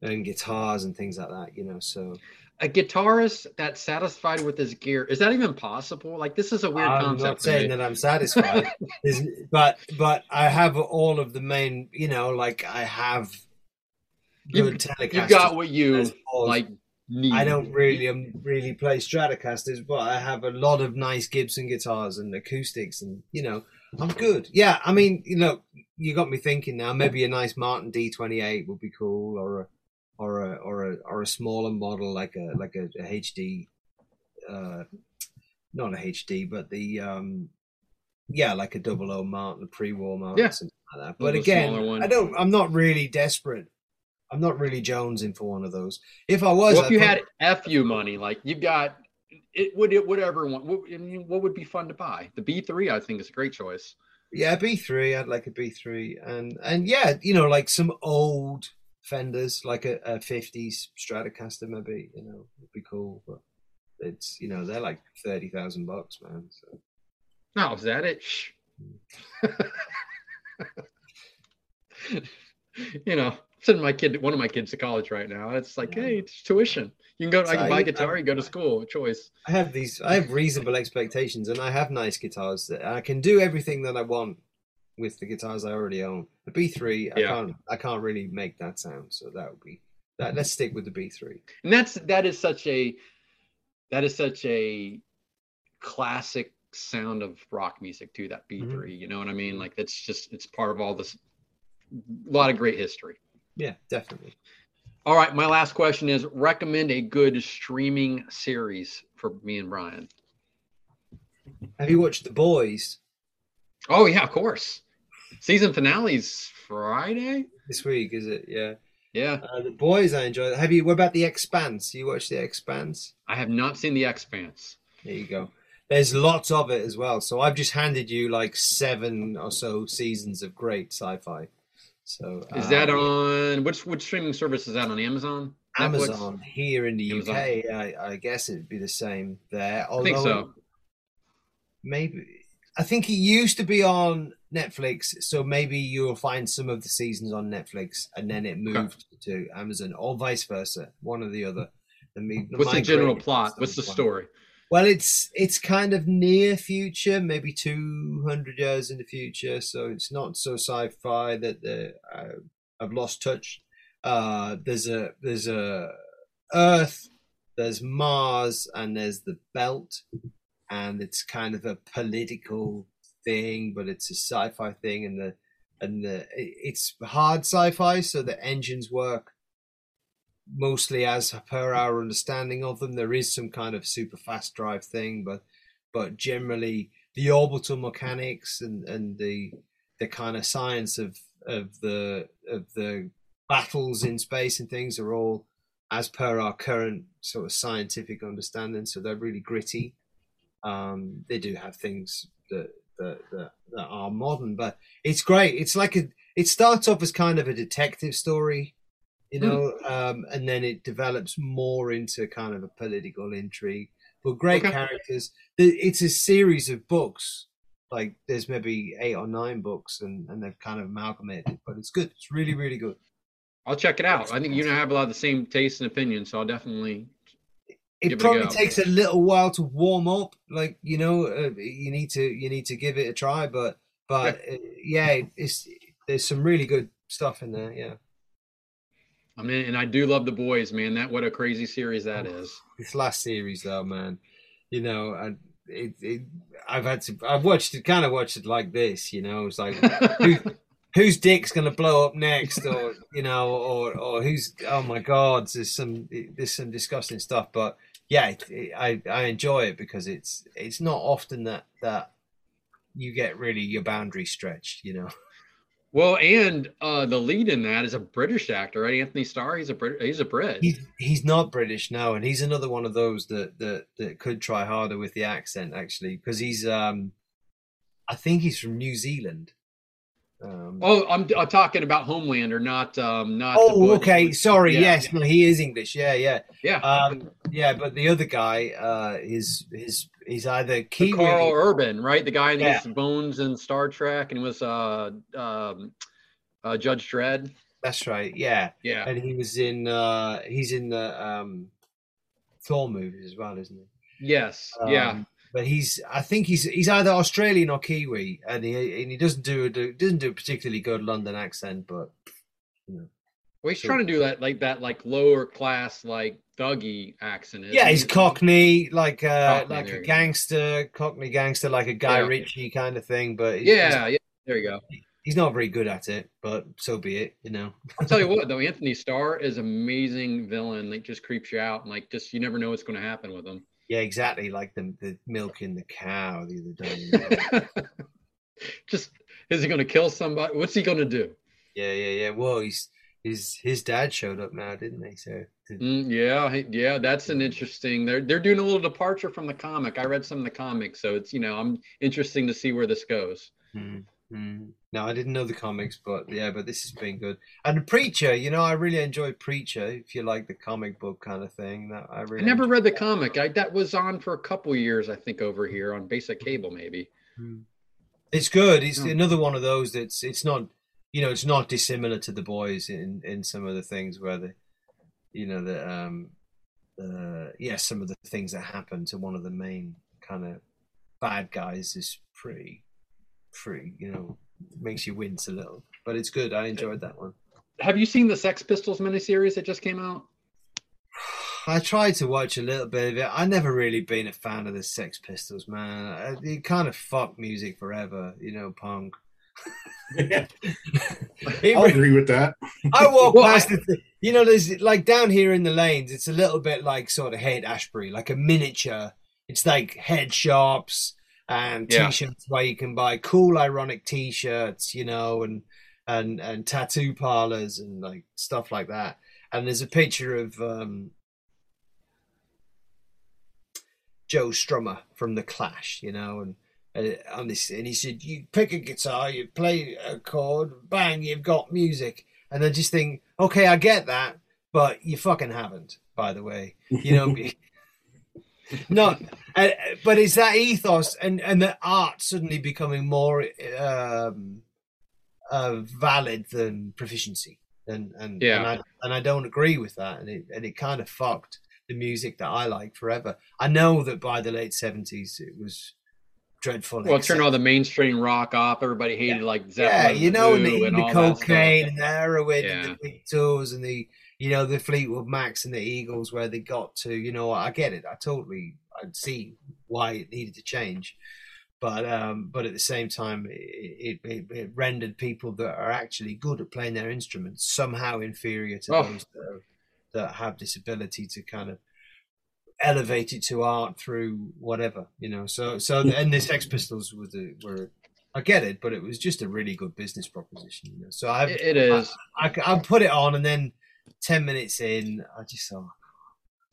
S6: and guitars and things like that. You know, so
S4: A guitarist that's satisfied with his gear is that even possible? Like this is a weird
S6: I'm
S4: concept.
S6: not saying that I'm satisfied, but but I have all of the main. You know, like I have Telecasters.
S4: You got what you like need.
S6: I don't really um, really play Stratocasters, but I have a lot of nice Gibson guitars and acoustics, and you know I'm good. Yeah, I mean, you know, you got me thinking now. Maybe a nice Martin D28 would be cool, or a or a or a or a smaller model like a like a, a HD, uh, not a HD, but the um, yeah, like a double O Martin, pre-war Martin,
S4: Yeah.
S6: something like that. But again. I don't. I'm not really desperate. I'm not really jonesing for one of those. If I was,
S4: Well, if you had FU money, like you've got it would it whatever one what, I mean, what would be fun to buy? The B three I think is a great choice.
S6: Yeah, B three. I'd like a B three, and and yeah, you know, like some old Fenders, like a, a '50s Stratocaster, maybe. You know, would be cool. But it's you know they're like thirty thousand bucks, man. So
S4: No, is that it? Shh. you know, sending my kid one of my kids to college right now. It's like,
S6: Yeah.
S4: hey, it's tuition. You can go I can buy
S6: you-
S4: guitar, you go to school, choice.
S6: I have these. I have reasonable expectations, and I have nice guitars that I can do everything that I want with the guitars I already own. The B three, I
S4: Yeah.
S6: can't. I can't really make that sound. So that would be that. Let's stick with the B three.
S4: And that's that is such a that is such a classic sound of rock music too, that B 3 mm-hmm. You know what I mean? Like that's just it's part of all this a lot of great history.
S6: Yeah, definitely.
S4: All right, my last question is recommend a good streaming series for me and Brian.
S6: Have you watched The Boys
S4: Oh yeah, of course. Season finale's Friday.
S6: this week? Is it? Yeah.
S4: Yeah,
S6: Uh, the boys I enjoy. Have you? What about the Expanse? You watch the Expanse?
S4: I have not seen The Expanse.
S6: There you go. There's lots of it as well. So I've just handed you like seven or so seasons of great sci-fi. So
S4: Is
S6: uh,
S4: that on which which streaming service is that on Amazon? Netflix?
S6: Amazon here in the
S4: Amazon.
S6: UK? I, I guess it'd be the same there.
S4: I think
S6: although
S4: so.
S6: Maybe I think it used to be on Netflix, so maybe you'll find some of the seasons on Netflix, and then it moved to Amazon, or vice versa, one or the other.
S4: What's the general plot? What's the story?
S6: Well, it's it's kind of near future, maybe two hundred years in the future. So it's not so sci-fi that the uh, I've lost touch. Uh, there's a there's a Earth, there's Mars, and there's the Belt, and it's kind of a political thing, but it's a sci-fi thing, and the and the it's hard sci-fi, so the engines work mostly as per our understanding of them. There is some kind of super fast drive thing, but but generally the orbital mechanics and, and the the kind of science of of the of the battles in space and things are all as per our current sort of scientific understanding. So they're really gritty. Um, they do have things that that, that that are modern, but it's great. It's like a it starts off as kind of a detective story you know, um, and then it develops more into kind of a political intrigue. But great
S4: Okay.
S6: characters. It's a series of books. Like there's maybe eight or nine books, and, and they've kind of amalgamated. But it's good. It's really, really good.
S4: I'll check it out. I think you and I have a lot of the same tastes and opinions, so I'll definitely.
S6: It
S4: Give it
S6: probably
S4: go.
S6: takes a little while to warm up. Like you know, uh, you need to you need to give it a try. But but uh, yeah, it's there's some really good stuff in there. Yeah.
S4: I mean, and I do love the boys, man. That what a crazy series that is.
S6: this last series though man you know and it, it i've had to i've watched it kind of watched it like this you know it's like who, whose dick's gonna blow up next, or you know, or or who's oh my god, there's some there's some disgusting stuff, but yeah, it, it, I I enjoy it because it's it's not often that that you get really your boundary stretched, you know.
S4: Well, and uh, the lead in that is a British actor, right? Antony Starr. He's a Brit. He's a Brit.
S6: He's he's not British now, and he's another one of those that that that could try harder with the accent actually, because he's um, I think he's from New Zealand. Um,
S4: oh, I'm, I'm talking about Homelander, not um, not.
S6: oh, okay, sorry.
S4: Yeah,
S6: yes,
S4: yeah.
S6: no, he is English. Yeah, yeah,
S4: Yeah,
S6: um, yeah. But the other guy, uh, is is he's either
S4: The
S6: Kiwi.
S4: Karl Urban, right? The guy that
S6: Yeah.
S4: Bones in Star Trek, and he was uh, um, uh, Judge Dredd.
S6: That's right. Yeah,
S4: Yeah,
S6: and he was in. uh He's in the um Thor movies as well, isn't he?
S4: yes, yeah.
S6: But he's I think he's he's either Australian or Kiwi, and he and he doesn't do a doesn't do a particularly good London accent, but
S4: Well, he's
S6: so-
S4: trying to do that like that like lower class like thuggy accent.
S6: yeah, he's? Cockney, like uh
S4: Cockney,
S6: like a gangster, Cockney gangster, like a Guy
S4: Yeah.
S6: Ritchie kind of thing. But he's,
S4: Yeah, yeah. There you go.
S6: he's, he's not very good at it, but so be it, you know.
S4: I'll tell you what, though, Antony Starr is amazing villain. Like just creeps you out, and like just you never know what's going to happen with him.
S6: Yeah, exactly, like the the milking the cow the other day.
S4: just is he going to kill somebody? What's he going to do?
S6: yeah, yeah, yeah. Well, he's his his dad showed up now, didn't he? So
S4: Mm, yeah, he- yeah, that's an interesting. They're they're doing a little departure from the comic. I read some of the comics, so it's you know I'm interesting to see where this goes.
S6: Mm, mm. No, I didn't know the comics, but yeah, but this has been good. And Preacher, you know, I really enjoyed Preacher. If you like the comic book kind of thing, that I
S4: I never read the comic. I that was on for a couple years, I think, over here on basic cable, maybe.
S6: Mm. It's good. It's
S4: Hmm.
S6: another one of those that's it's not you know it's not dissimilar to the boys in in some of the things where the you know the um uh yeah some of the things that happen to one of the main kind of bad guys is pretty pretty you know makes you wince a little but it's good i enjoyed that one
S4: Have you seen the Sex Pistols miniseries that just came out?
S6: I tried to watch a little bit of it. I never really been a fan of the Sex Pistols, man. Uh, It kind of fucked music forever, you know, punk. It
S3: I'll agree with that.
S6: I walk
S4: Well,
S6: past the, you know, there's like down here in the lanes. It's a little bit like sort of Haight Ashbury, like a miniature. It's like head shops and
S4: Yeah.
S6: t-shirts where you can buy cool, ironic t-shirts, you know, and and and tattoo parlors and like stuff like that. And there's a picture of um, Joe Strummer from the Clash, you know, and on this, and he said, "You pick a guitar, you play a chord, bang, you've got music." And I just think, okay, I get that, but you fucking haven't, by the way, you know. no, uh, but it's that ethos and and the art suddenly becoming more um, uh, valid than proficiency, and and
S4: Yeah.
S6: and I, and I don't agree with that, and it and it kind of fucked the music that I like forever. I know that by the late seventies it was dreadful.
S4: Well, turn all the mainstream rock off. Everybody hated like
S6: yeah, you know, and the,
S4: and
S6: the
S4: all that stuff.
S6: cocaine and the heroin and the big tours and the you know the Fleetwood Macs and the Eagles where they got to. You know, I get it. I totally I see why it needed to change, but um, but at the same time, it, it, it rendered people that are actually good at playing their instruments somehow inferior to
S4: Oh.
S6: those that, are, that have this ability to kind of elevate it to art through whatever you know so so and the sex pistols were the were i get it but it was just a really good business proposition you know so i
S4: It- it is.
S6: I, I, I put it on and then 10 minutes in i just saw.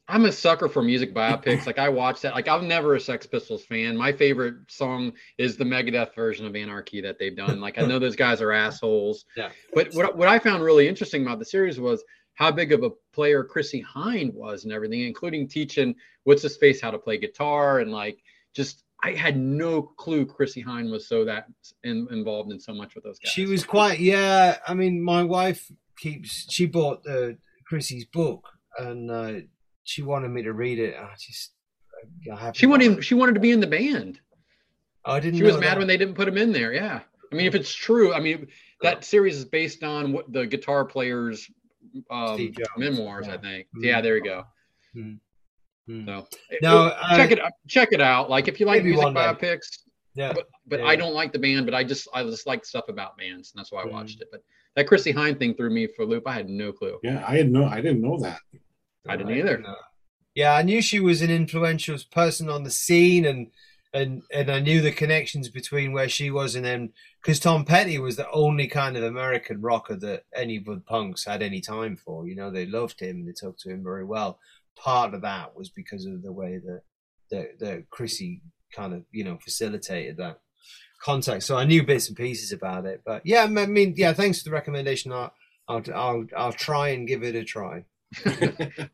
S4: I'm a sucker for music biopics. Like I watch that. Like I'm never a Sex Pistols fan. My favorite song is the Megadeth version of Anarchy that they've done. Like I know those guys are assholes.
S6: Yeah.
S4: But what what I found really interesting about the series was how big of a player Chrissie Hynde was and everything, including teaching what's his face how to play guitar and like just I had no clue Chrissie Hynde was so that in, involved in so much with those guys.
S6: she was quite yeah i mean my wife keeps she bought uh, chrissy's book and uh, she wanted me to read it i just I
S4: She wanted him, she wanted to be in the band.
S6: i didn't
S4: She was mad
S6: that.
S4: when they didn't put him in there. Yeah. I mean, if it's true, I mean, that series is based on what the guitar player's um, memoirs, I
S6: yeah.
S4: think.
S6: Mhm.
S4: Yeah, there you go.
S6: Mhm. Mhm.
S4: So
S6: No,
S4: check
S6: I-
S4: it check it out. Like if you like music biopics,
S6: Yeah.
S4: but, but
S6: Yeah.
S4: I don't like the band. But I just I just like stuff about bands, and that's why I
S6: Mhm.
S4: watched it. But that Chrissie Hynde thing threw me for a loop. I had no clue.
S3: Yeah, I had no, I didn't know that.
S4: I didn't either.
S6: No. Yeah, I knew she was an influential person on the scene, and and and I knew the connections between where she was and then because Tom Petty was the only kind of American rocker that any of the punks had any time for. You know, they loved him, they talked to him very well. Part of that was because of the way that that, that Chrissy kind of you know facilitated that contact. So I knew bits and pieces about it, but yeah, I mean, yeah, thanks for the recommendation. I'll I'll I'll, I'll try and give it a try.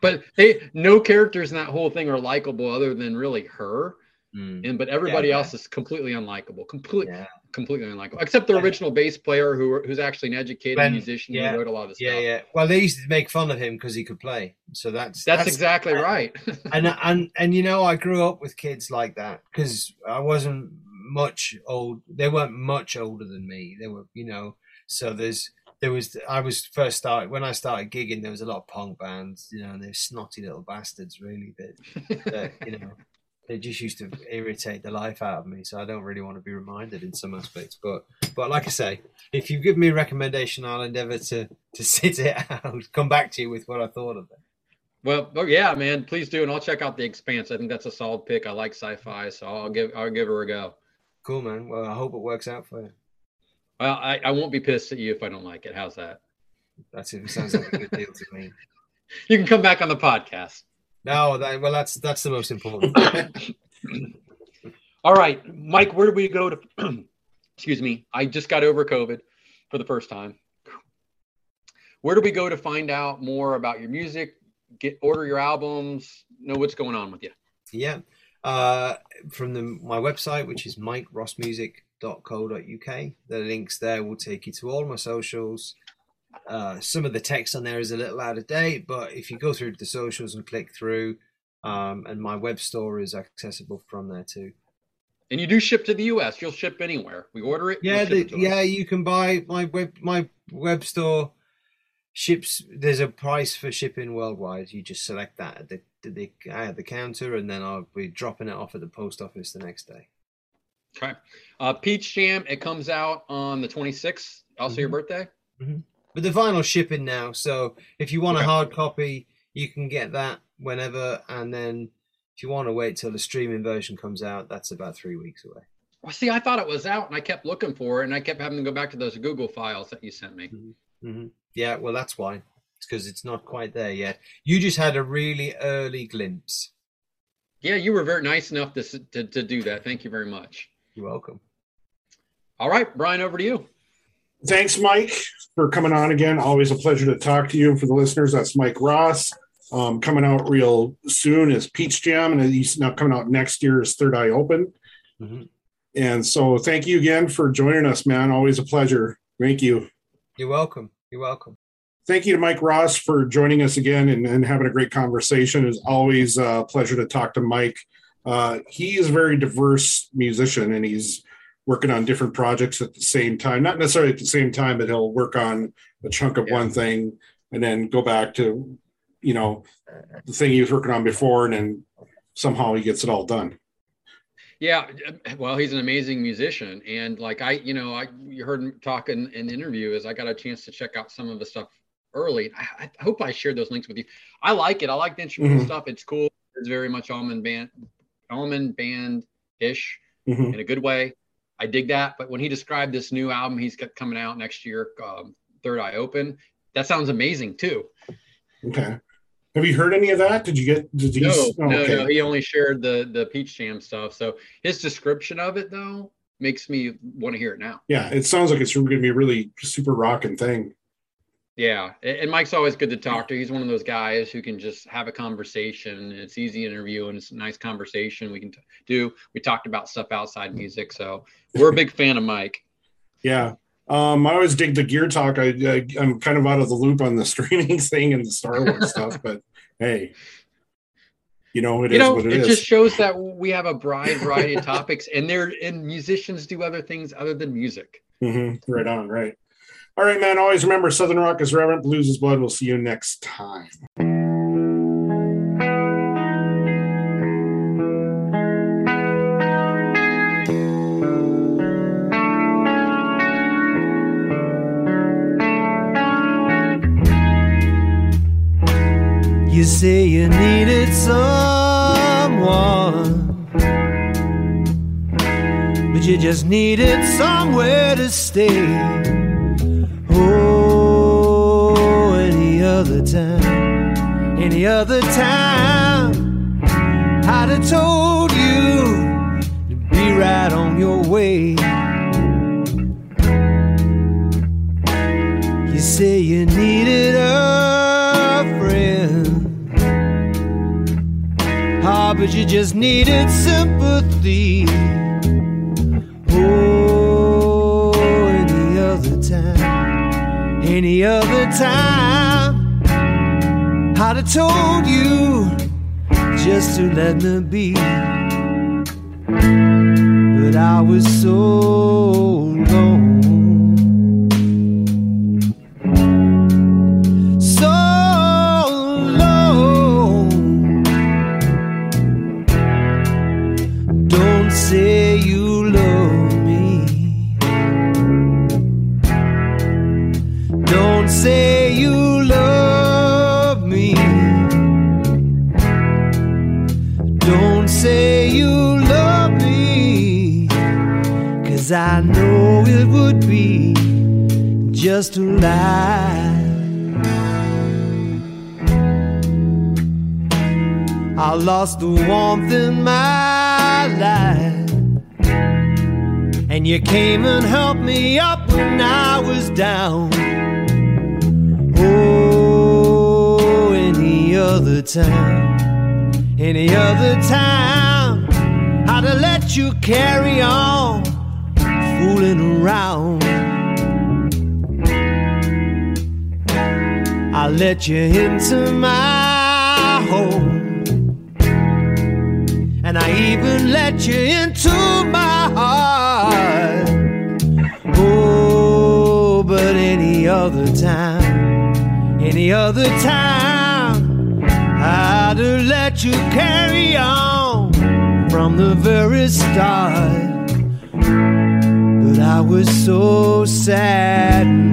S4: But they no characters in that whole thing are likable other than really her.
S6: Mm.
S4: And but everybody
S6: Yeah.
S4: else is completely unlikable. Completely
S6: Yeah.
S4: completely unlikable. Except the original bass player who who's actually an educated
S6: Ben,
S4: musician
S6: yeah.
S4: who wrote a lot of the
S6: Yeah,
S4: stuff.
S6: yeah. Well, they used to make fun of him because he could play. So that's
S4: That's, exactly right.
S6: and and and you know, I grew up with kids like that because I wasn't much old. They weren't much older than me. They were, you know. So there's there was I was first started when I started gigging. There was a lot of punk bands, you know, and they're snotty little bastards, really. That, that you know. They just used to irritate the life out of me, so I don't really want to be reminded in some aspects. But, but like I say, if you give me a recommendation, I'll endeavour to to sit it out. Come back to you with what I thought of it.
S4: well, oh yeah, man, please do, and I'll check out the Expanse. I think that's a solid pick. I like sci-fi, so I'll give I'll give her a go.
S6: Cool, man. Well, I hope it works out for you.
S4: Well, I, I won't be pissed at you if I don't like it. How's that?
S6: That's it. Sounds like a good deal to me.
S4: You can come back on the podcast.
S6: No, that, well, that's that's the most important.
S4: All right, Mike, where do we go to? excuse me, I just got over COVID for the first time. Where do we go to find out more about your music? Get order your albums, know what's going on with you.
S6: yeah, uh, from the, my website, which is mikerossmusic.co.uk. The links there will take you to all my socials. Uh, some of the text on there is a little out of date, but if you go through the socials and click through, um, and my web store is accessible from there too.
S4: And you do ship to the U.S. You'll ship anywhere. We order it.
S6: Yeah, the,
S4: it to us.
S6: yeah, you can buy my web my web store ships. There's a price for shipping worldwide. You just select that at the the, the, at the counter, and then I'll be dropping it off at the post office the next day.
S4: Okay. Uh, Peach Jam. It comes out on the 26th. Also your
S6: Mhm.
S4: birthday.
S6: But the vinyl shipping now, so if you want
S4: Okay.
S6: a hard copy, you can get that whenever, and then if you want to wait till the streaming version comes out, that's about three weeks away.
S4: Well, see, I thought it was out, and I kept looking for it, and I kept having to go back to those Google files that you sent me.
S6: hmm Yeah, well, that's why. It's because it's not quite there yet. You just had a really early glimpse.
S4: Yeah, you were very nice enough to, to, to do that. Thank you very much.
S6: You're welcome.
S4: All right, Brian, over to you.
S3: Thanks, Mike, for coming on again. Always a pleasure to talk to you. For the listeners, that's Mike Ross. Um, coming out real soon is Peach Jam, and he's now coming out next year is Third Eye Open.
S6: Mhm.
S3: And so, thank you again for joining us, man. Always a pleasure. Thank you.
S6: You're welcome. You're welcome.
S3: Thank you to Mike Ross for joining us again and, and having a great conversation. It's always a pleasure to talk to Mike. Uh, he is a very diverse musician and he's working on different projects at the same time. Not necessarily at the same time, but he'll work on a chunk of
S4: Yeah.
S3: one thing and then go back to, you know, the thing he was working on before, and then somehow he gets it all done.
S4: Yeah, well, he's an amazing musician, and like I, you know, I you heard him talk in, in the interview is I got a chance to check out some of the stuff early. I, I hope I shared those links with you. I like it. I like the instrumental
S3: Mhm.
S4: stuff. It's cool. It's very much Allman band, Allman band ish
S3: Mhm.
S4: in a good way. I dig that. But when he described this new album he's got coming out next year, um, Third Eye Open, that sounds amazing too.
S3: Okay. Have you heard any of that? Did you get? Did you?
S4: No,
S3: oh,
S4: no,
S3: okay.
S4: no. He only shared the the Peach Jam stuff. So his description of it though makes me want to hear it now.
S3: Yeah, it sounds like it's going to be a really super rocking thing.
S4: Yeah, and Mike's always good to talk to. He's one of those guys who can just have a conversation. It's easy interview and it's a nice conversation we can t- do. We talked about stuff outside music, so we're a big fan of Mike.
S3: Yeah. Um, I always dig the gear talk. I, I I'm kind of out of the loop on the streaming thing and the Star Wars stuff, but hey, you know it is
S4: you know,
S3: what
S4: it,
S3: it
S4: just shows that we have a broad variety of topics, and they're and musicians do other things other than music.
S3: Mhm. Right on, right. All right, man. Always remember Southern Rock is reverent, blues is blood. We'll see you next time.
S6: You say you needed someone, but you just needed somewhere to stay. Other time, any other time, I'd have told you to be right on your way. You say you needed a friend. Ah, but you just needed sympathy. Oh, any other time, any other time, I'd have told you just to let me be. But I was so alone. Other time, I'd let you carry on fooling around. I let you into my home. And I even let you into my heart. Oh, but any other time, any other time, you carry on from the very start. But I was so sad